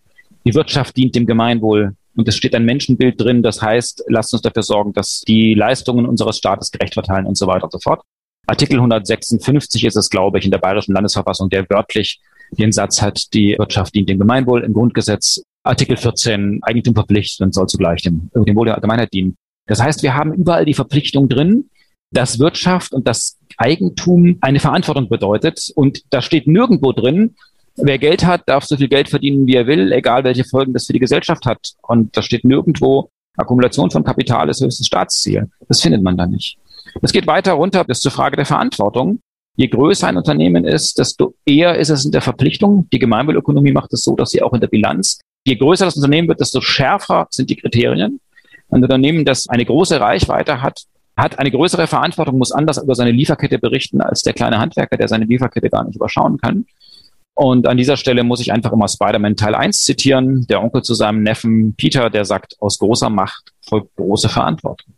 die Wirtschaft dient dem Gemeinwohl. Und es steht ein Menschenbild drin, das heißt, lasst uns dafür sorgen, dass die Leistungen unseres Staates gerecht verteilen und so weiter und so fort. Artikel 156 ist es, glaube ich, in der Bayerischen Landesverfassung, der wörtlich den Satz hat, die Wirtschaft dient dem Gemeinwohl im Grundgesetz. Artikel 14, Eigentum verpflichtet und soll zugleich dem, dem Wohl der Allgemeinheit dienen. Das heißt, wir haben überall die Verpflichtung drin, dass Wirtschaft und das Eigentum eine Verantwortung bedeutet. Und da steht nirgendwo drin, wer Geld hat, darf so viel Geld verdienen, wie er will, egal welche Folgen das für die Gesellschaft hat. Und da steht nirgendwo, Akkumulation von Kapital ist höchstes Staatsziel. Das findet man da nicht. Es geht weiter runter bis zur Frage der Verantwortung. Je größer ein Unternehmen ist, desto eher ist es in der Verpflichtung. Die Gemeinwohlökonomie macht es so, dass sie auch in der Bilanz, je größer das Unternehmen wird, desto schärfer sind die Kriterien. Ein Unternehmen, das eine große Reichweite hat, hat eine größere Verantwortung, muss anders über seine Lieferkette berichten als der kleine Handwerker, der seine Lieferkette gar nicht überschauen kann. Und an dieser Stelle muss ich einfach immer Spider-Man Teil 1 zitieren, der Onkel zu seinem Neffen Peter, der sagt, aus großer Macht folgt große Verantwortung.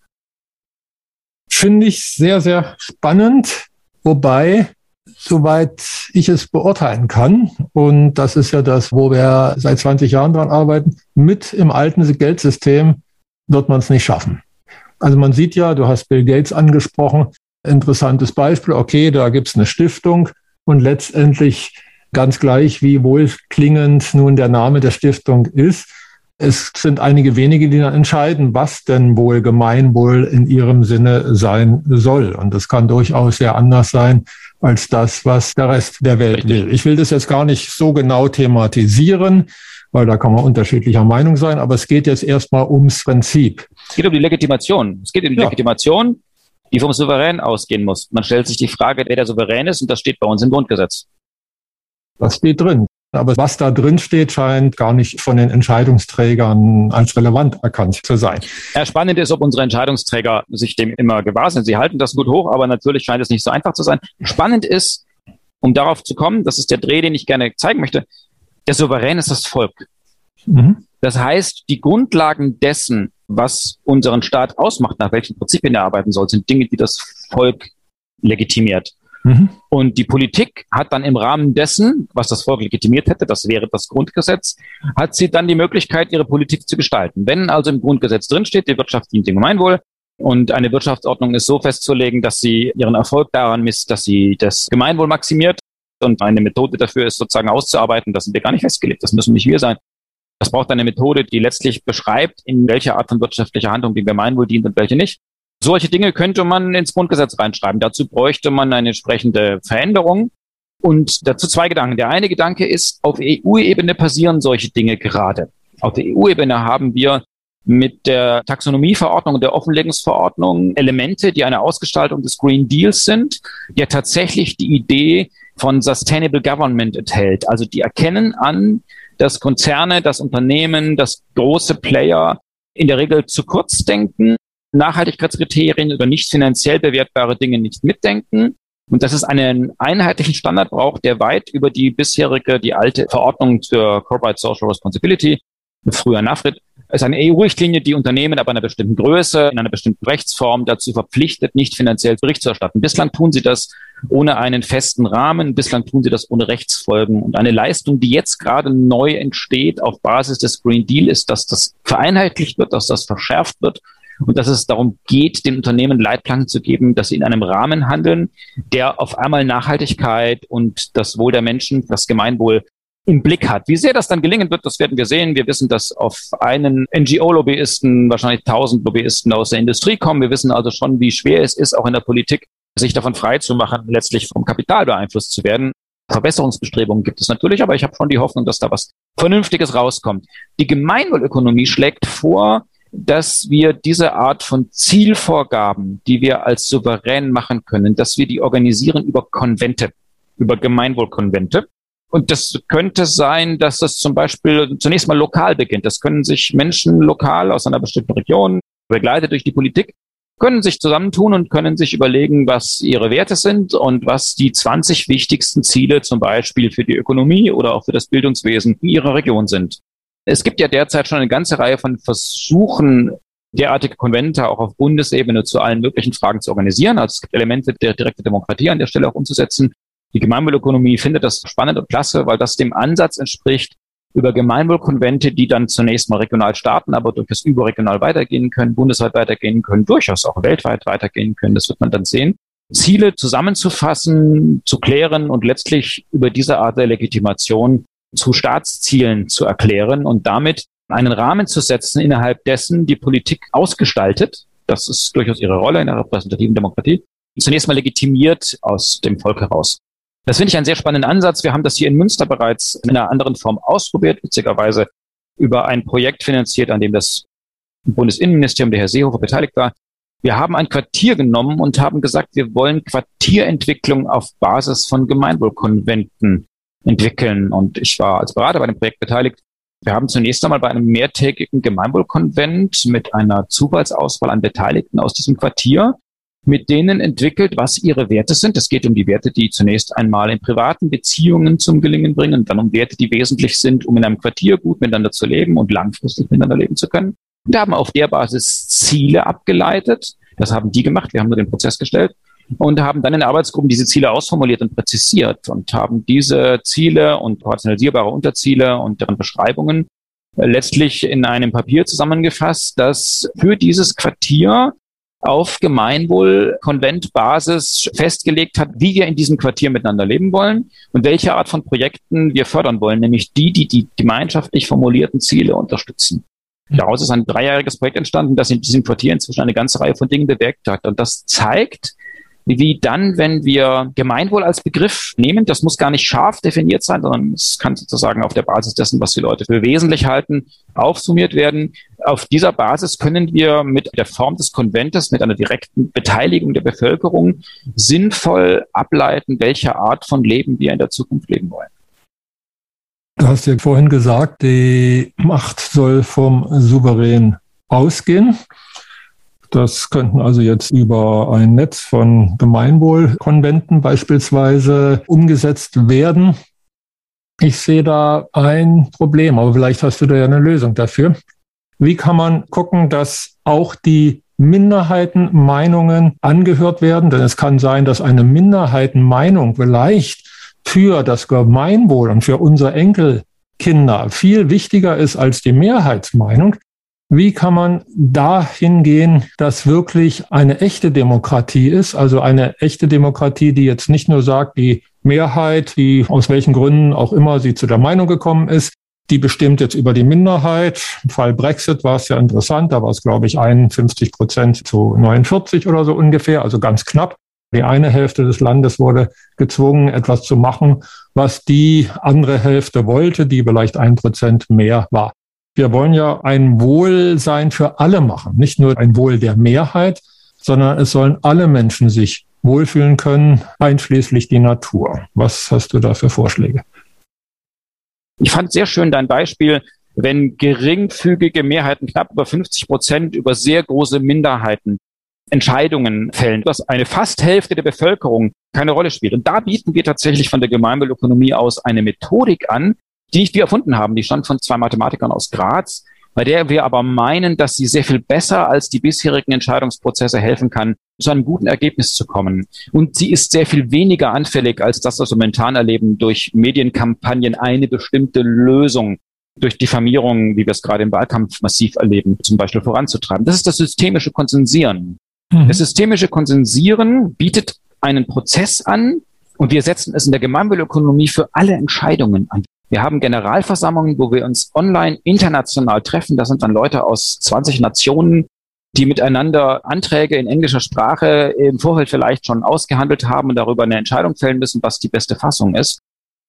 Finde ich sehr, sehr spannend, wobei, soweit ich es beurteilen kann, und das ist ja das, wo wir seit 20 Jahren dran arbeiten, mit im alten Geldsystem wird man es nicht schaffen. Also man sieht ja, du hast Bill Gates angesprochen, interessantes Beispiel, okay, da gibt es eine Stiftung und letztendlich ganz gleich, wie wohlklingend nun der Name der Stiftung ist. Es sind einige wenige, die dann entscheiden, was denn wohl Gemeinwohl in ihrem Sinne sein soll. Und das kann durchaus sehr anders sein als das, was der Rest der Welt will. Ich will das jetzt gar nicht so genau thematisieren weil da kann man unterschiedlicher Meinung sein, aber es geht jetzt erstmal ums Prinzip. Es geht um die Legitimation. Es geht um die ja. Legitimation, die vom Souverän ausgehen muss. Man stellt sich die Frage, wer der Souverän ist, und das steht bei uns im Grundgesetz. Das steht drin. Aber was da drin steht, scheint gar nicht von den Entscheidungsträgern als relevant erkannt zu sein. Ja, spannend ist, ob unsere Entscheidungsträger sich dem immer gewahr sind. Sie halten das gut hoch, aber natürlich scheint es nicht so einfach zu sein. Spannend ist, um darauf zu kommen, das ist der Dreh, den ich gerne zeigen möchte, der Souverän ist das Volk. Mhm. Das heißt, die Grundlagen dessen, was unseren Staat ausmacht, nach welchen Prinzipien er arbeiten soll, sind Dinge, die das Volk legitimiert. Mhm. Und die Politik hat dann im Rahmen dessen, was das Volk legitimiert hätte, das wäre das Grundgesetz, hat sie dann die Möglichkeit, ihre Politik zu gestalten. Wenn also im Grundgesetz drinsteht, die Wirtschaft dient dem Gemeinwohl und eine Wirtschaftsordnung ist so festzulegen, dass sie ihren Erfolg daran misst, dass sie das Gemeinwohl maximiert, und eine Methode dafür ist sozusagen auszuarbeiten. Das sind wir gar nicht festgelegt. Das müssen nicht wir sein. Das braucht eine Methode, die letztlich beschreibt, in welcher Art von wirtschaftlicher Handlung dem Gemeinwohl dient und welche nicht. Solche Dinge könnte man ins Grundgesetz reinschreiben. Dazu bräuchte man eine entsprechende Veränderung. Und dazu zwei Gedanken. Der eine Gedanke ist, auf EU-Ebene passieren solche Dinge gerade. Auf der EU-Ebene haben wir mit der Taxonomieverordnung und der Offenlegungsverordnung Elemente, die eine Ausgestaltung des Green Deals sind, ja tatsächlich die Idee von Sustainable Government enthält. Also die erkennen an, dass Konzerne, das Unternehmen, das große Player in der Regel zu kurz denken, Nachhaltigkeitskriterien oder nicht finanziell bewertbare Dinge nicht mitdenken und dass es einen einheitlichen Standard braucht, der weit über die bisherige, die alte Verordnung zur Corporate Social Responsibility, früher NAFRID, ist eine EU-Richtlinie, die Unternehmen ab einer bestimmten Größe, in einer bestimmten Rechtsform dazu verpflichtet, nicht finanziell Bericht zu erstatten. Bislang tun sie das ohne einen festen Rahmen. Bislang tun sie das ohne Rechtsfolgen. Und eine Leistung, die jetzt gerade neu entsteht auf Basis des Green Deal, ist, dass das vereinheitlicht wird, dass das verschärft wird und dass es darum geht, den Unternehmen Leitplanken zu geben, dass sie in einem Rahmen handeln, der auf einmal Nachhaltigkeit und das Wohl der Menschen, das Gemeinwohl im Blick hat. Wie sehr das dann gelingen wird, das werden wir sehen. Wir wissen, dass auf einen NGO-Lobbyisten wahrscheinlich tausend Lobbyisten aus der Industrie kommen. Wir wissen also schon, wie schwer es ist, auch in der Politik sich davon frei zu machen, letztlich vom Kapital beeinflusst zu werden. Verbesserungsbestrebungen gibt es natürlich, aber ich habe schon die Hoffnung, dass da was Vernünftiges rauskommt. Die Gemeinwohlökonomie schlägt vor, dass wir diese Art von Zielvorgaben, die wir als souverän machen können, dass wir die organisieren über Konvente, über Gemeinwohlkonvente. Und das könnte sein, dass das zum Beispiel zunächst mal lokal beginnt. Das können sich Menschen lokal aus einer bestimmten Region, begleitet durch die Politik, können sich zusammentun und können sich überlegen, was ihre Werte sind und was die 20 wichtigsten Ziele zum Beispiel für die Ökonomie oder auch für das Bildungswesen in ihrer Region sind. Es gibt ja derzeit schon eine ganze Reihe von Versuchen, derartige Konvente auch auf Bundesebene zu allen möglichen Fragen zu organisieren. Also es gibt Elemente der direkten Demokratie an der Stelle auch umzusetzen. Die Gemeinwohlökonomie findet das spannend und klasse, weil das dem Ansatz entspricht, über Gemeinwohlkonvente, die dann zunächst mal regional starten, aber durchaus überregional weitergehen können, bundesweit weitergehen können, durchaus auch weltweit weitergehen können. Das wird man dann sehen. Ziele zusammenzufassen, zu klären und letztlich über diese Art der Legitimation zu Staatszielen zu erklären und damit einen Rahmen zu setzen, innerhalb dessen die Politik ausgestaltet, das ist durchaus ihre Rolle in der repräsentativen Demokratie, zunächst mal legitimiert aus dem Volk heraus. Das finde ich einen sehr spannenden Ansatz. Wir haben das hier in Münster bereits in einer anderen Form ausprobiert, witzigerweise über ein Projekt finanziert, an dem das Bundesinnenministerium, der Herr Seehofer, beteiligt war. Wir haben ein Quartier genommen und haben gesagt, wir wollen Quartierentwicklung auf Basis von Gemeinwohlkonventen entwickeln. Und ich war als Berater bei dem Projekt beteiligt. Wir haben zunächst einmal bei einem mehrtägigen Gemeinwohlkonvent mit einer Zufallsauswahl an Beteiligten aus diesem Quartier mit denen entwickelt, was ihre Werte sind. Es geht um die Werte, die zunächst einmal in privaten Beziehungen zum Gelingen bringen, dann um Werte, die wesentlich sind, um in einem Quartier gut miteinander zu leben und langfristig miteinander leben zu können. Wir haben auf der Basis Ziele abgeleitet. Das haben die gemacht. Wir haben nur den Prozess gestellt und haben dann in Arbeitsgruppen diese Ziele ausformuliert und präzisiert und haben diese Ziele und rationalisierbare Unterziele und deren Beschreibungen letztlich in einem Papier zusammengefasst, das für dieses Quartier auf Gemeinwohl-Konventbasis festgelegt hat, wie wir in diesem Quartier miteinander leben wollen und welche Art von Projekten wir fördern wollen, nämlich die, die die gemeinschaftlich formulierten Ziele unterstützen. Mhm. Daraus ist ein dreijähriges Projekt entstanden, das in diesem Quartier inzwischen eine ganze Reihe von Dingen bewirkt hat. Und das zeigt, wie dann, wenn wir Gemeinwohl als Begriff nehmen, das muss gar nicht scharf definiert sein, sondern es kann sozusagen auf der Basis dessen, was die Leute für wesentlich halten, aufsummiert werden. Auf dieser Basis können wir mit der Form des Konventes, mit einer direkten Beteiligung der Bevölkerung sinnvoll ableiten, welche Art von Leben wir in der Zukunft leben wollen. Du hast ja vorhin gesagt, die Macht soll vom Souverän ausgehen. Das könnten also jetzt über ein Netz von Gemeinwohlkonventen beispielsweise umgesetzt werden. Ich sehe da ein Problem, aber vielleicht hast du da ja eine Lösung dafür. Wie kann man gucken, dass auch die Minderheitenmeinungen angehört werden? Denn es kann sein, dass eine Minderheitenmeinung vielleicht für das Gemeinwohl und für unsere Enkelkinder viel wichtiger ist als die Mehrheitsmeinung. Wie kann man dahin gehen, dass wirklich eine echte Demokratie ist, also eine echte Demokratie, die jetzt nicht nur sagt, die Mehrheit, die aus welchen Gründen auch immer sie zu der Meinung gekommen ist, die bestimmt jetzt über die Minderheit. Im Fall Brexit war es ja interessant, da war es, glaube ich, 51 Prozent zu 49 oder so ungefähr, also ganz knapp. Die eine Hälfte des Landes wurde gezwungen, etwas zu machen, was die andere Hälfte wollte, die vielleicht ein Prozent mehr war. Wir wollen ja ein Wohlsein für alle machen, nicht nur ein Wohl der Mehrheit, sondern es sollen alle Menschen sich wohlfühlen können, einschließlich die Natur. Was hast du da für Vorschläge? Ich fand sehr schön dein Beispiel, wenn geringfügige Mehrheiten, knapp über 50 Prozent, über sehr große Minderheiten Entscheidungen fällen, dass eine fast Hälfte der Bevölkerung keine Rolle spielt. Und da bieten wir tatsächlich von der Gemeinwohlökonomie aus eine Methodik an, die nicht wir erfunden haben, die stammt von zwei Mathematikern aus Graz, bei der wir aber meinen, dass sie sehr viel besser als die bisherigen Entscheidungsprozesse helfen kann, zu einem guten Ergebnis zu kommen. Und sie ist sehr viel weniger anfällig als das, was wir momentan erleben, durch Medienkampagnen eine bestimmte Lösung durch Diffamierung, wie wir es gerade im Wahlkampf massiv erleben, zum Beispiel voranzutreiben. Das ist das systemische Konsensieren. Mhm. Das systemische Konsensieren bietet einen Prozess an und wir setzen es in der Gemeinwohlökonomie für alle Entscheidungen an. Wir haben Generalversammlungen, wo wir uns online international treffen. Das sind dann Leute aus 20 Nationen, die miteinander Anträge in englischer Sprache im Vorfeld vielleicht schon ausgehandelt haben und darüber eine Entscheidung fällen müssen, was die beste Fassung ist.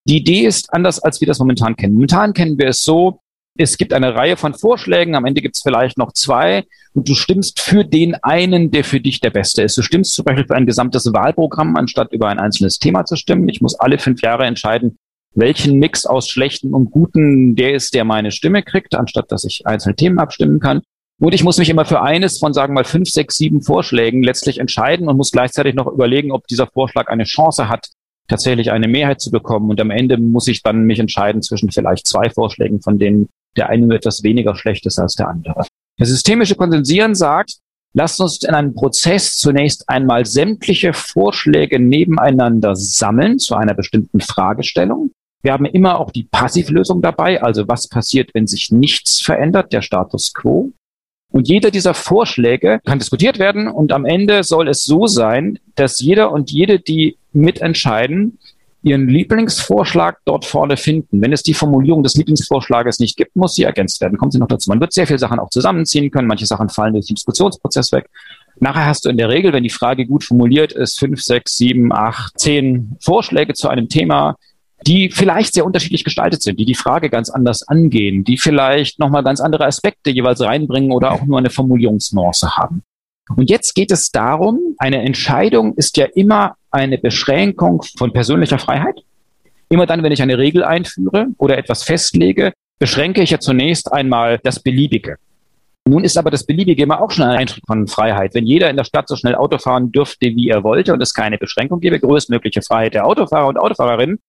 Die Idee ist anders, als wir das momentan kennen. Momentan kennen wir es so, es gibt eine Reihe von Vorschlägen, am Ende gibt es vielleicht noch zwei und du stimmst für den einen, der für dich der beste ist. Du stimmst zum Beispiel für ein gesamtes Wahlprogramm, anstatt über ein einzelnes Thema zu stimmen. Ich muss alle fünf Jahre entscheiden, welchen Mix aus schlechten und guten der ist, der meine Stimme kriegt, anstatt dass ich einzelne Themen abstimmen kann. Und ich muss mich immer für eines von, sagen wir mal, fünf, sechs, sieben Vorschlägen letztlich entscheiden und muss gleichzeitig noch überlegen, ob dieser Vorschlag eine Chance hat, tatsächlich eine Mehrheit zu bekommen. Und am Ende muss ich dann mich entscheiden zwischen vielleicht zwei Vorschlägen, von denen der eine etwas weniger schlecht ist als der andere. Das systemische Konsensieren sagt, lasst uns in einem Prozess zunächst einmal sämtliche Vorschläge nebeneinander sammeln zu einer bestimmten Fragestellung. Wir haben immer auch die Passivlösung dabei, also was passiert, wenn sich nichts verändert, der Status quo. Und jeder dieser Vorschläge kann diskutiert werden und am Ende soll es so sein, dass jeder und jede, die mitentscheiden, Ihren Lieblingsvorschlag dort vorne finden. Wenn es die Formulierung des Lieblingsvorschlages nicht gibt, muss sie ergänzt werden. Kommt sie noch dazu. Man wird sehr viele Sachen auch zusammenziehen können. Manche Sachen fallen durch den Diskussionsprozess weg. Nachher hast du in der Regel, wenn die Frage gut formuliert ist, fünf, sechs, sieben, acht, zehn Vorschläge zu einem Thema, die vielleicht sehr unterschiedlich gestaltet sind, die die Frage ganz anders angehen, die vielleicht nochmal ganz andere Aspekte jeweils reinbringen oder auch nur eine Formulierungsnuance haben. Und jetzt geht es darum, eine Entscheidung ist ja immer eine Beschränkung von persönlicher Freiheit. Immer dann, wenn ich eine Regel einführe oder etwas festlege, beschränke ich ja zunächst einmal das Beliebige. Nun ist aber das Beliebige immer auch schon ein Einschritt von Freiheit. Wenn jeder in der Stadt so schnell Auto fahren dürfte, wie er wollte und es keine Beschränkung gäbe, größtmögliche Freiheit der Autofahrer und Autofahrerinnen,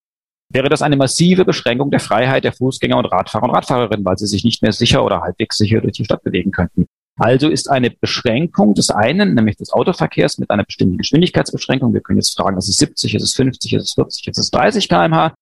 wäre das eine massive Beschränkung der Freiheit der Fußgänger und Radfahrer und Radfahrerinnen, weil sie sich nicht mehr sicher oder halbwegs sicher durch die Stadt bewegen könnten. Also ist eine Beschränkung des einen, nämlich des Autoverkehrs mit einer bestimmten Geschwindigkeitsbeschränkung. Wir können jetzt fragen, ist es 70, ist es 50, ist es 40, ist es 30 kmh?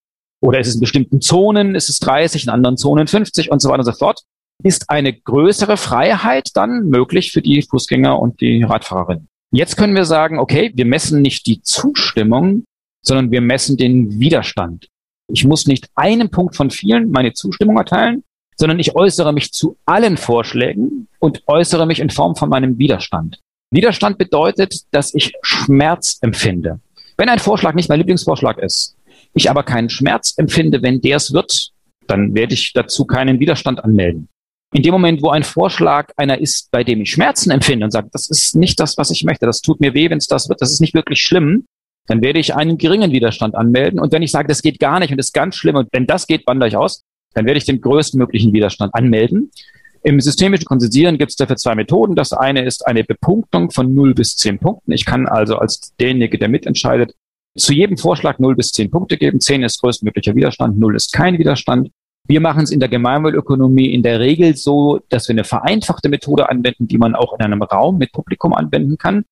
Oder ist es in bestimmten Zonen, ist es 30, in anderen Zonen 50 und so weiter und so fort. Ist eine größere Freiheit dann möglich für die Fußgänger und die Radfahrerinnen. Jetzt können wir sagen, okay, wir messen nicht die Zustimmung, sondern wir messen den Widerstand. Ich muss nicht einen Punkt von vielen meine Zustimmung erteilen, sondern ich äußere mich zu allen Vorschlägen und äußere mich in Form von meinem Widerstand. Widerstand bedeutet, dass ich Schmerz empfinde. Wenn ein Vorschlag nicht mein Lieblingsvorschlag ist, ich aber keinen Schmerz empfinde, wenn der es wird, dann werde ich dazu keinen Widerstand anmelden. In dem Moment, wo ein Vorschlag einer ist, bei dem ich Schmerzen empfinde und sage, das ist nicht das, was ich möchte, das tut mir weh, wenn es das wird, das ist nicht wirklich schlimm, dann werde ich einen geringen Widerstand anmelden. Und wenn ich sage, das geht gar nicht und ist ganz schlimm und wenn das geht, wandere ich aus, dann werde ich den größtmöglichen Widerstand anmelden. Im systemischen Konsensieren gibt es dafür zwei Methoden. Das eine ist eine Bepunktung von 0 bis 10 Punkten. Ich kann also als derjenige, der mitentscheidet, zu jedem Vorschlag 0 bis 10 Punkte geben. 10 ist größtmöglicher Widerstand, 0 ist kein Widerstand. Wir machen es in der Gemeinwohlökonomie in der Regel so, dass wir eine vereinfachte Methode anwenden, die man auch in einem Raum mit Publikum anwenden kann.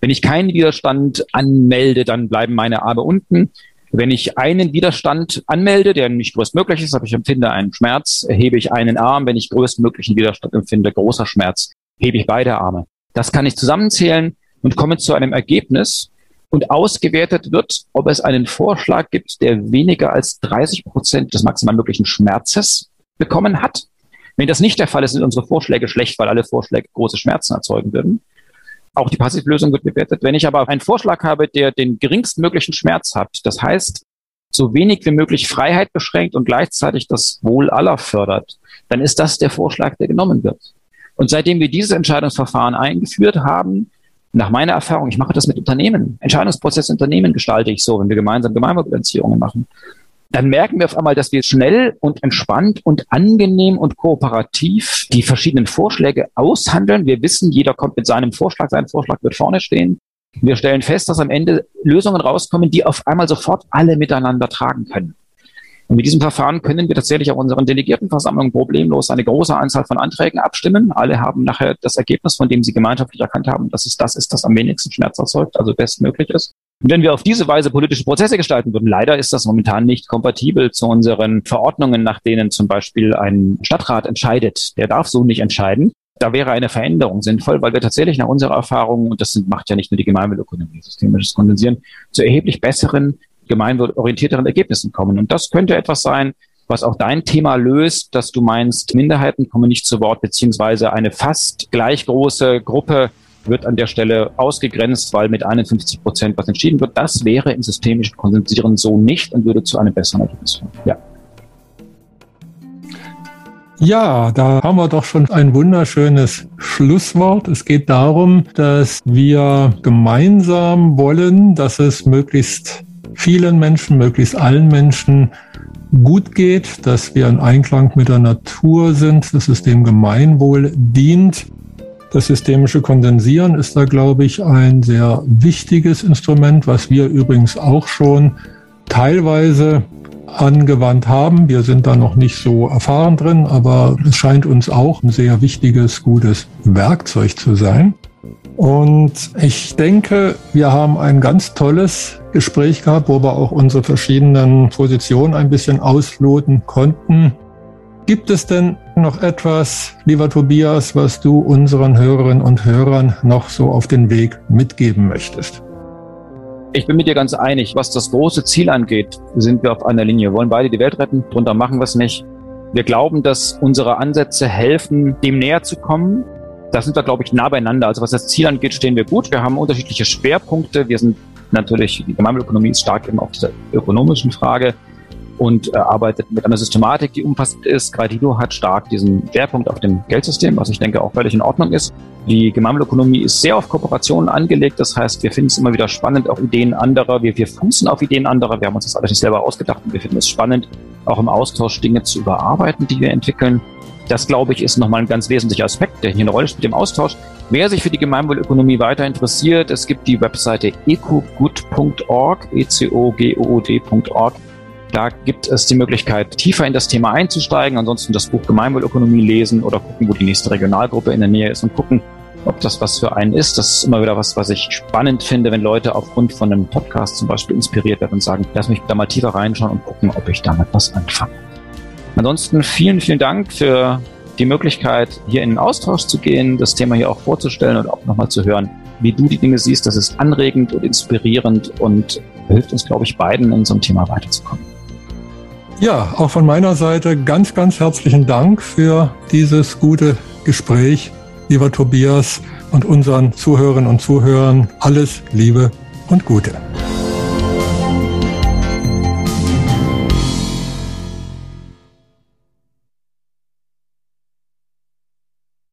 Wenn ich keinen Widerstand anmelde, dann bleiben meine Arme unten. Wenn ich einen Widerstand anmelde, der nicht größtmöglich ist, aber ich empfinde einen Schmerz, hebe ich einen Arm. Wenn ich größtmöglichen Widerstand empfinde, großer Schmerz, hebe ich beide Arme. Das kann ich zusammenzählen und komme zu einem Ergebnis. Und ausgewertet wird, ob es einen Vorschlag gibt, der weniger als 30 Prozent des maximal möglichen Schmerzes bekommen hat. Wenn das nicht der Fall ist, sind unsere Vorschläge schlecht, weil alle Vorschläge große Schmerzen erzeugen würden. Auch die Passivlösung wird bewertet. Wenn ich aber einen Vorschlag habe, der den geringstmöglichen Schmerz hat, das heißt, so wenig wie möglich Freiheit beschränkt und gleichzeitig das Wohl aller fördert, dann ist das der Vorschlag, der genommen wird. Und seitdem wir dieses Entscheidungsverfahren eingeführt haben, nach meiner Erfahrung, ich mache das mit Unternehmen, Entscheidungsprozess Unternehmen gestalte ich so, wenn wir gemeinsam Gemeinwohlbilanzierungen machen, dann merken wir auf einmal, dass wir schnell und entspannt und angenehm und kooperativ die verschiedenen Vorschläge aushandeln. Wir wissen, jeder kommt mit seinem Vorschlag, sein Vorschlag wird vorne stehen. Wir stellen fest, dass am Ende Lösungen rauskommen, die auf einmal sofort alle miteinander tragen können. Und mit diesem Verfahren können wir tatsächlich auch unseren Delegiertenversammlungen problemlos eine große Anzahl von Anträgen abstimmen. Alle haben nachher das Ergebnis, von dem sie gemeinschaftlich erkannt haben, dass es das ist, das am wenigsten Schmerz erzeugt, also bestmöglich ist. Und wenn wir auf diese Weise politische Prozesse gestalten würden, leider ist das momentan nicht kompatibel zu unseren Verordnungen, nach denen zum Beispiel ein Stadtrat entscheidet. Der darf so nicht entscheiden. Da wäre eine Veränderung sinnvoll, weil wir tatsächlich nach unserer Erfahrung, und das macht ja nicht nur die Gemeinwohlökonomie, systemisches Kondensieren, zu erheblich besseren, gemeinwohlorientierteren Ergebnissen kommen. Und das könnte etwas sein, was auch dein Thema löst, dass du meinst, Minderheiten kommen nicht zu Wort, beziehungsweise eine fast gleich große Gruppe wird an der Stelle ausgegrenzt, weil mit 51 Prozent was entschieden wird. Das wäre im systemischen Konsensieren so nicht und würde zu einem besseren Ergebnis führen. Ja. Ja, da haben wir doch schon ein wunderschönes Schlusswort. Es geht darum, dass wir gemeinsam wollen, dass es möglichst vielen Menschen, möglichst allen Menschen gut geht, dass wir in Einklang mit der Natur sind, dass es dem Gemeinwohl dient. Das systemische Kondensieren ist da, glaube ich, ein sehr wichtiges Instrument, was wir übrigens auch schon teilweise angewandt haben. Wir sind da noch nicht so erfahren drin, aber es scheint uns auch ein sehr wichtiges, gutes Werkzeug zu sein. Und ich denke, wir haben ein ganz tolles Gespräch gehabt, wo wir auch unsere verschiedenen Positionen ein bisschen ausloten konnten. Gibt es denn noch etwas, lieber Tobias, was du unseren Hörerinnen und Hörern noch so auf den Weg mitgeben möchtest? Ich bin mit dir ganz einig. Was das große Ziel angeht, sind wir auf einer Linie. Wir wollen beide die Welt retten. Drunter machen wir es nicht. Wir glauben, dass unsere Ansätze helfen, dem näher zu kommen. Da sind wir, glaube ich, nah beieinander. Also was das Ziel angeht, stehen wir gut. Wir haben unterschiedliche Schwerpunkte. Wir sind natürlich, die Gemeinwohlökonomie ist stark eben auf dieser ökonomischen Frage und äh, arbeitet mit einer Systematik, die umfassend ist. Gradido hat stark diesen Schwerpunkt auf dem Geldsystem, was ich denke auch völlig in Ordnung ist. Die Gemeinwohlökonomie ist sehr auf Kooperationen angelegt. Das heißt, wir finden es immer wieder spannend, auch Ideen anderer. Wir, wir fußen auf Ideen anderer. Wir haben uns das alles nicht selber ausgedacht und wir finden es spannend, auch im Austausch Dinge zu überarbeiten, die wir entwickeln. Das, glaube ich, ist nochmal ein ganz wesentlicher Aspekt, der hier eine Rolle spielt im Austausch. Wer sich für die Gemeinwohlökonomie weiter interessiert, es gibt die Webseite ecogood.org, e c o g o o d.org. Da gibt es die Möglichkeit, tiefer in das Thema einzusteigen. Ansonsten das Buch Gemeinwohlökonomie lesen oder gucken, wo die nächste Regionalgruppe in der Nähe ist und gucken, ob das was für einen ist. Das ist immer wieder was, was ich spannend finde, wenn Leute aufgrund von einem Podcast zum Beispiel inspiriert werden und sagen, lass mich da mal tiefer reinschauen und gucken, ob ich damit was anfange. Ansonsten vielen, vielen Dank für die Möglichkeit, hier in den Austausch zu gehen, das Thema hier auch vorzustellen und auch nochmal zu hören, wie du die Dinge siehst. Das ist anregend und inspirierend und hilft uns, glaube ich, beiden in so einem Thema weiterzukommen. Ja, auch von meiner Seite ganz, ganz herzlichen Dank für dieses gute Gespräch, lieber Tobias, und unseren Zuhörerinnen und Zuhörern alles Liebe und Gute.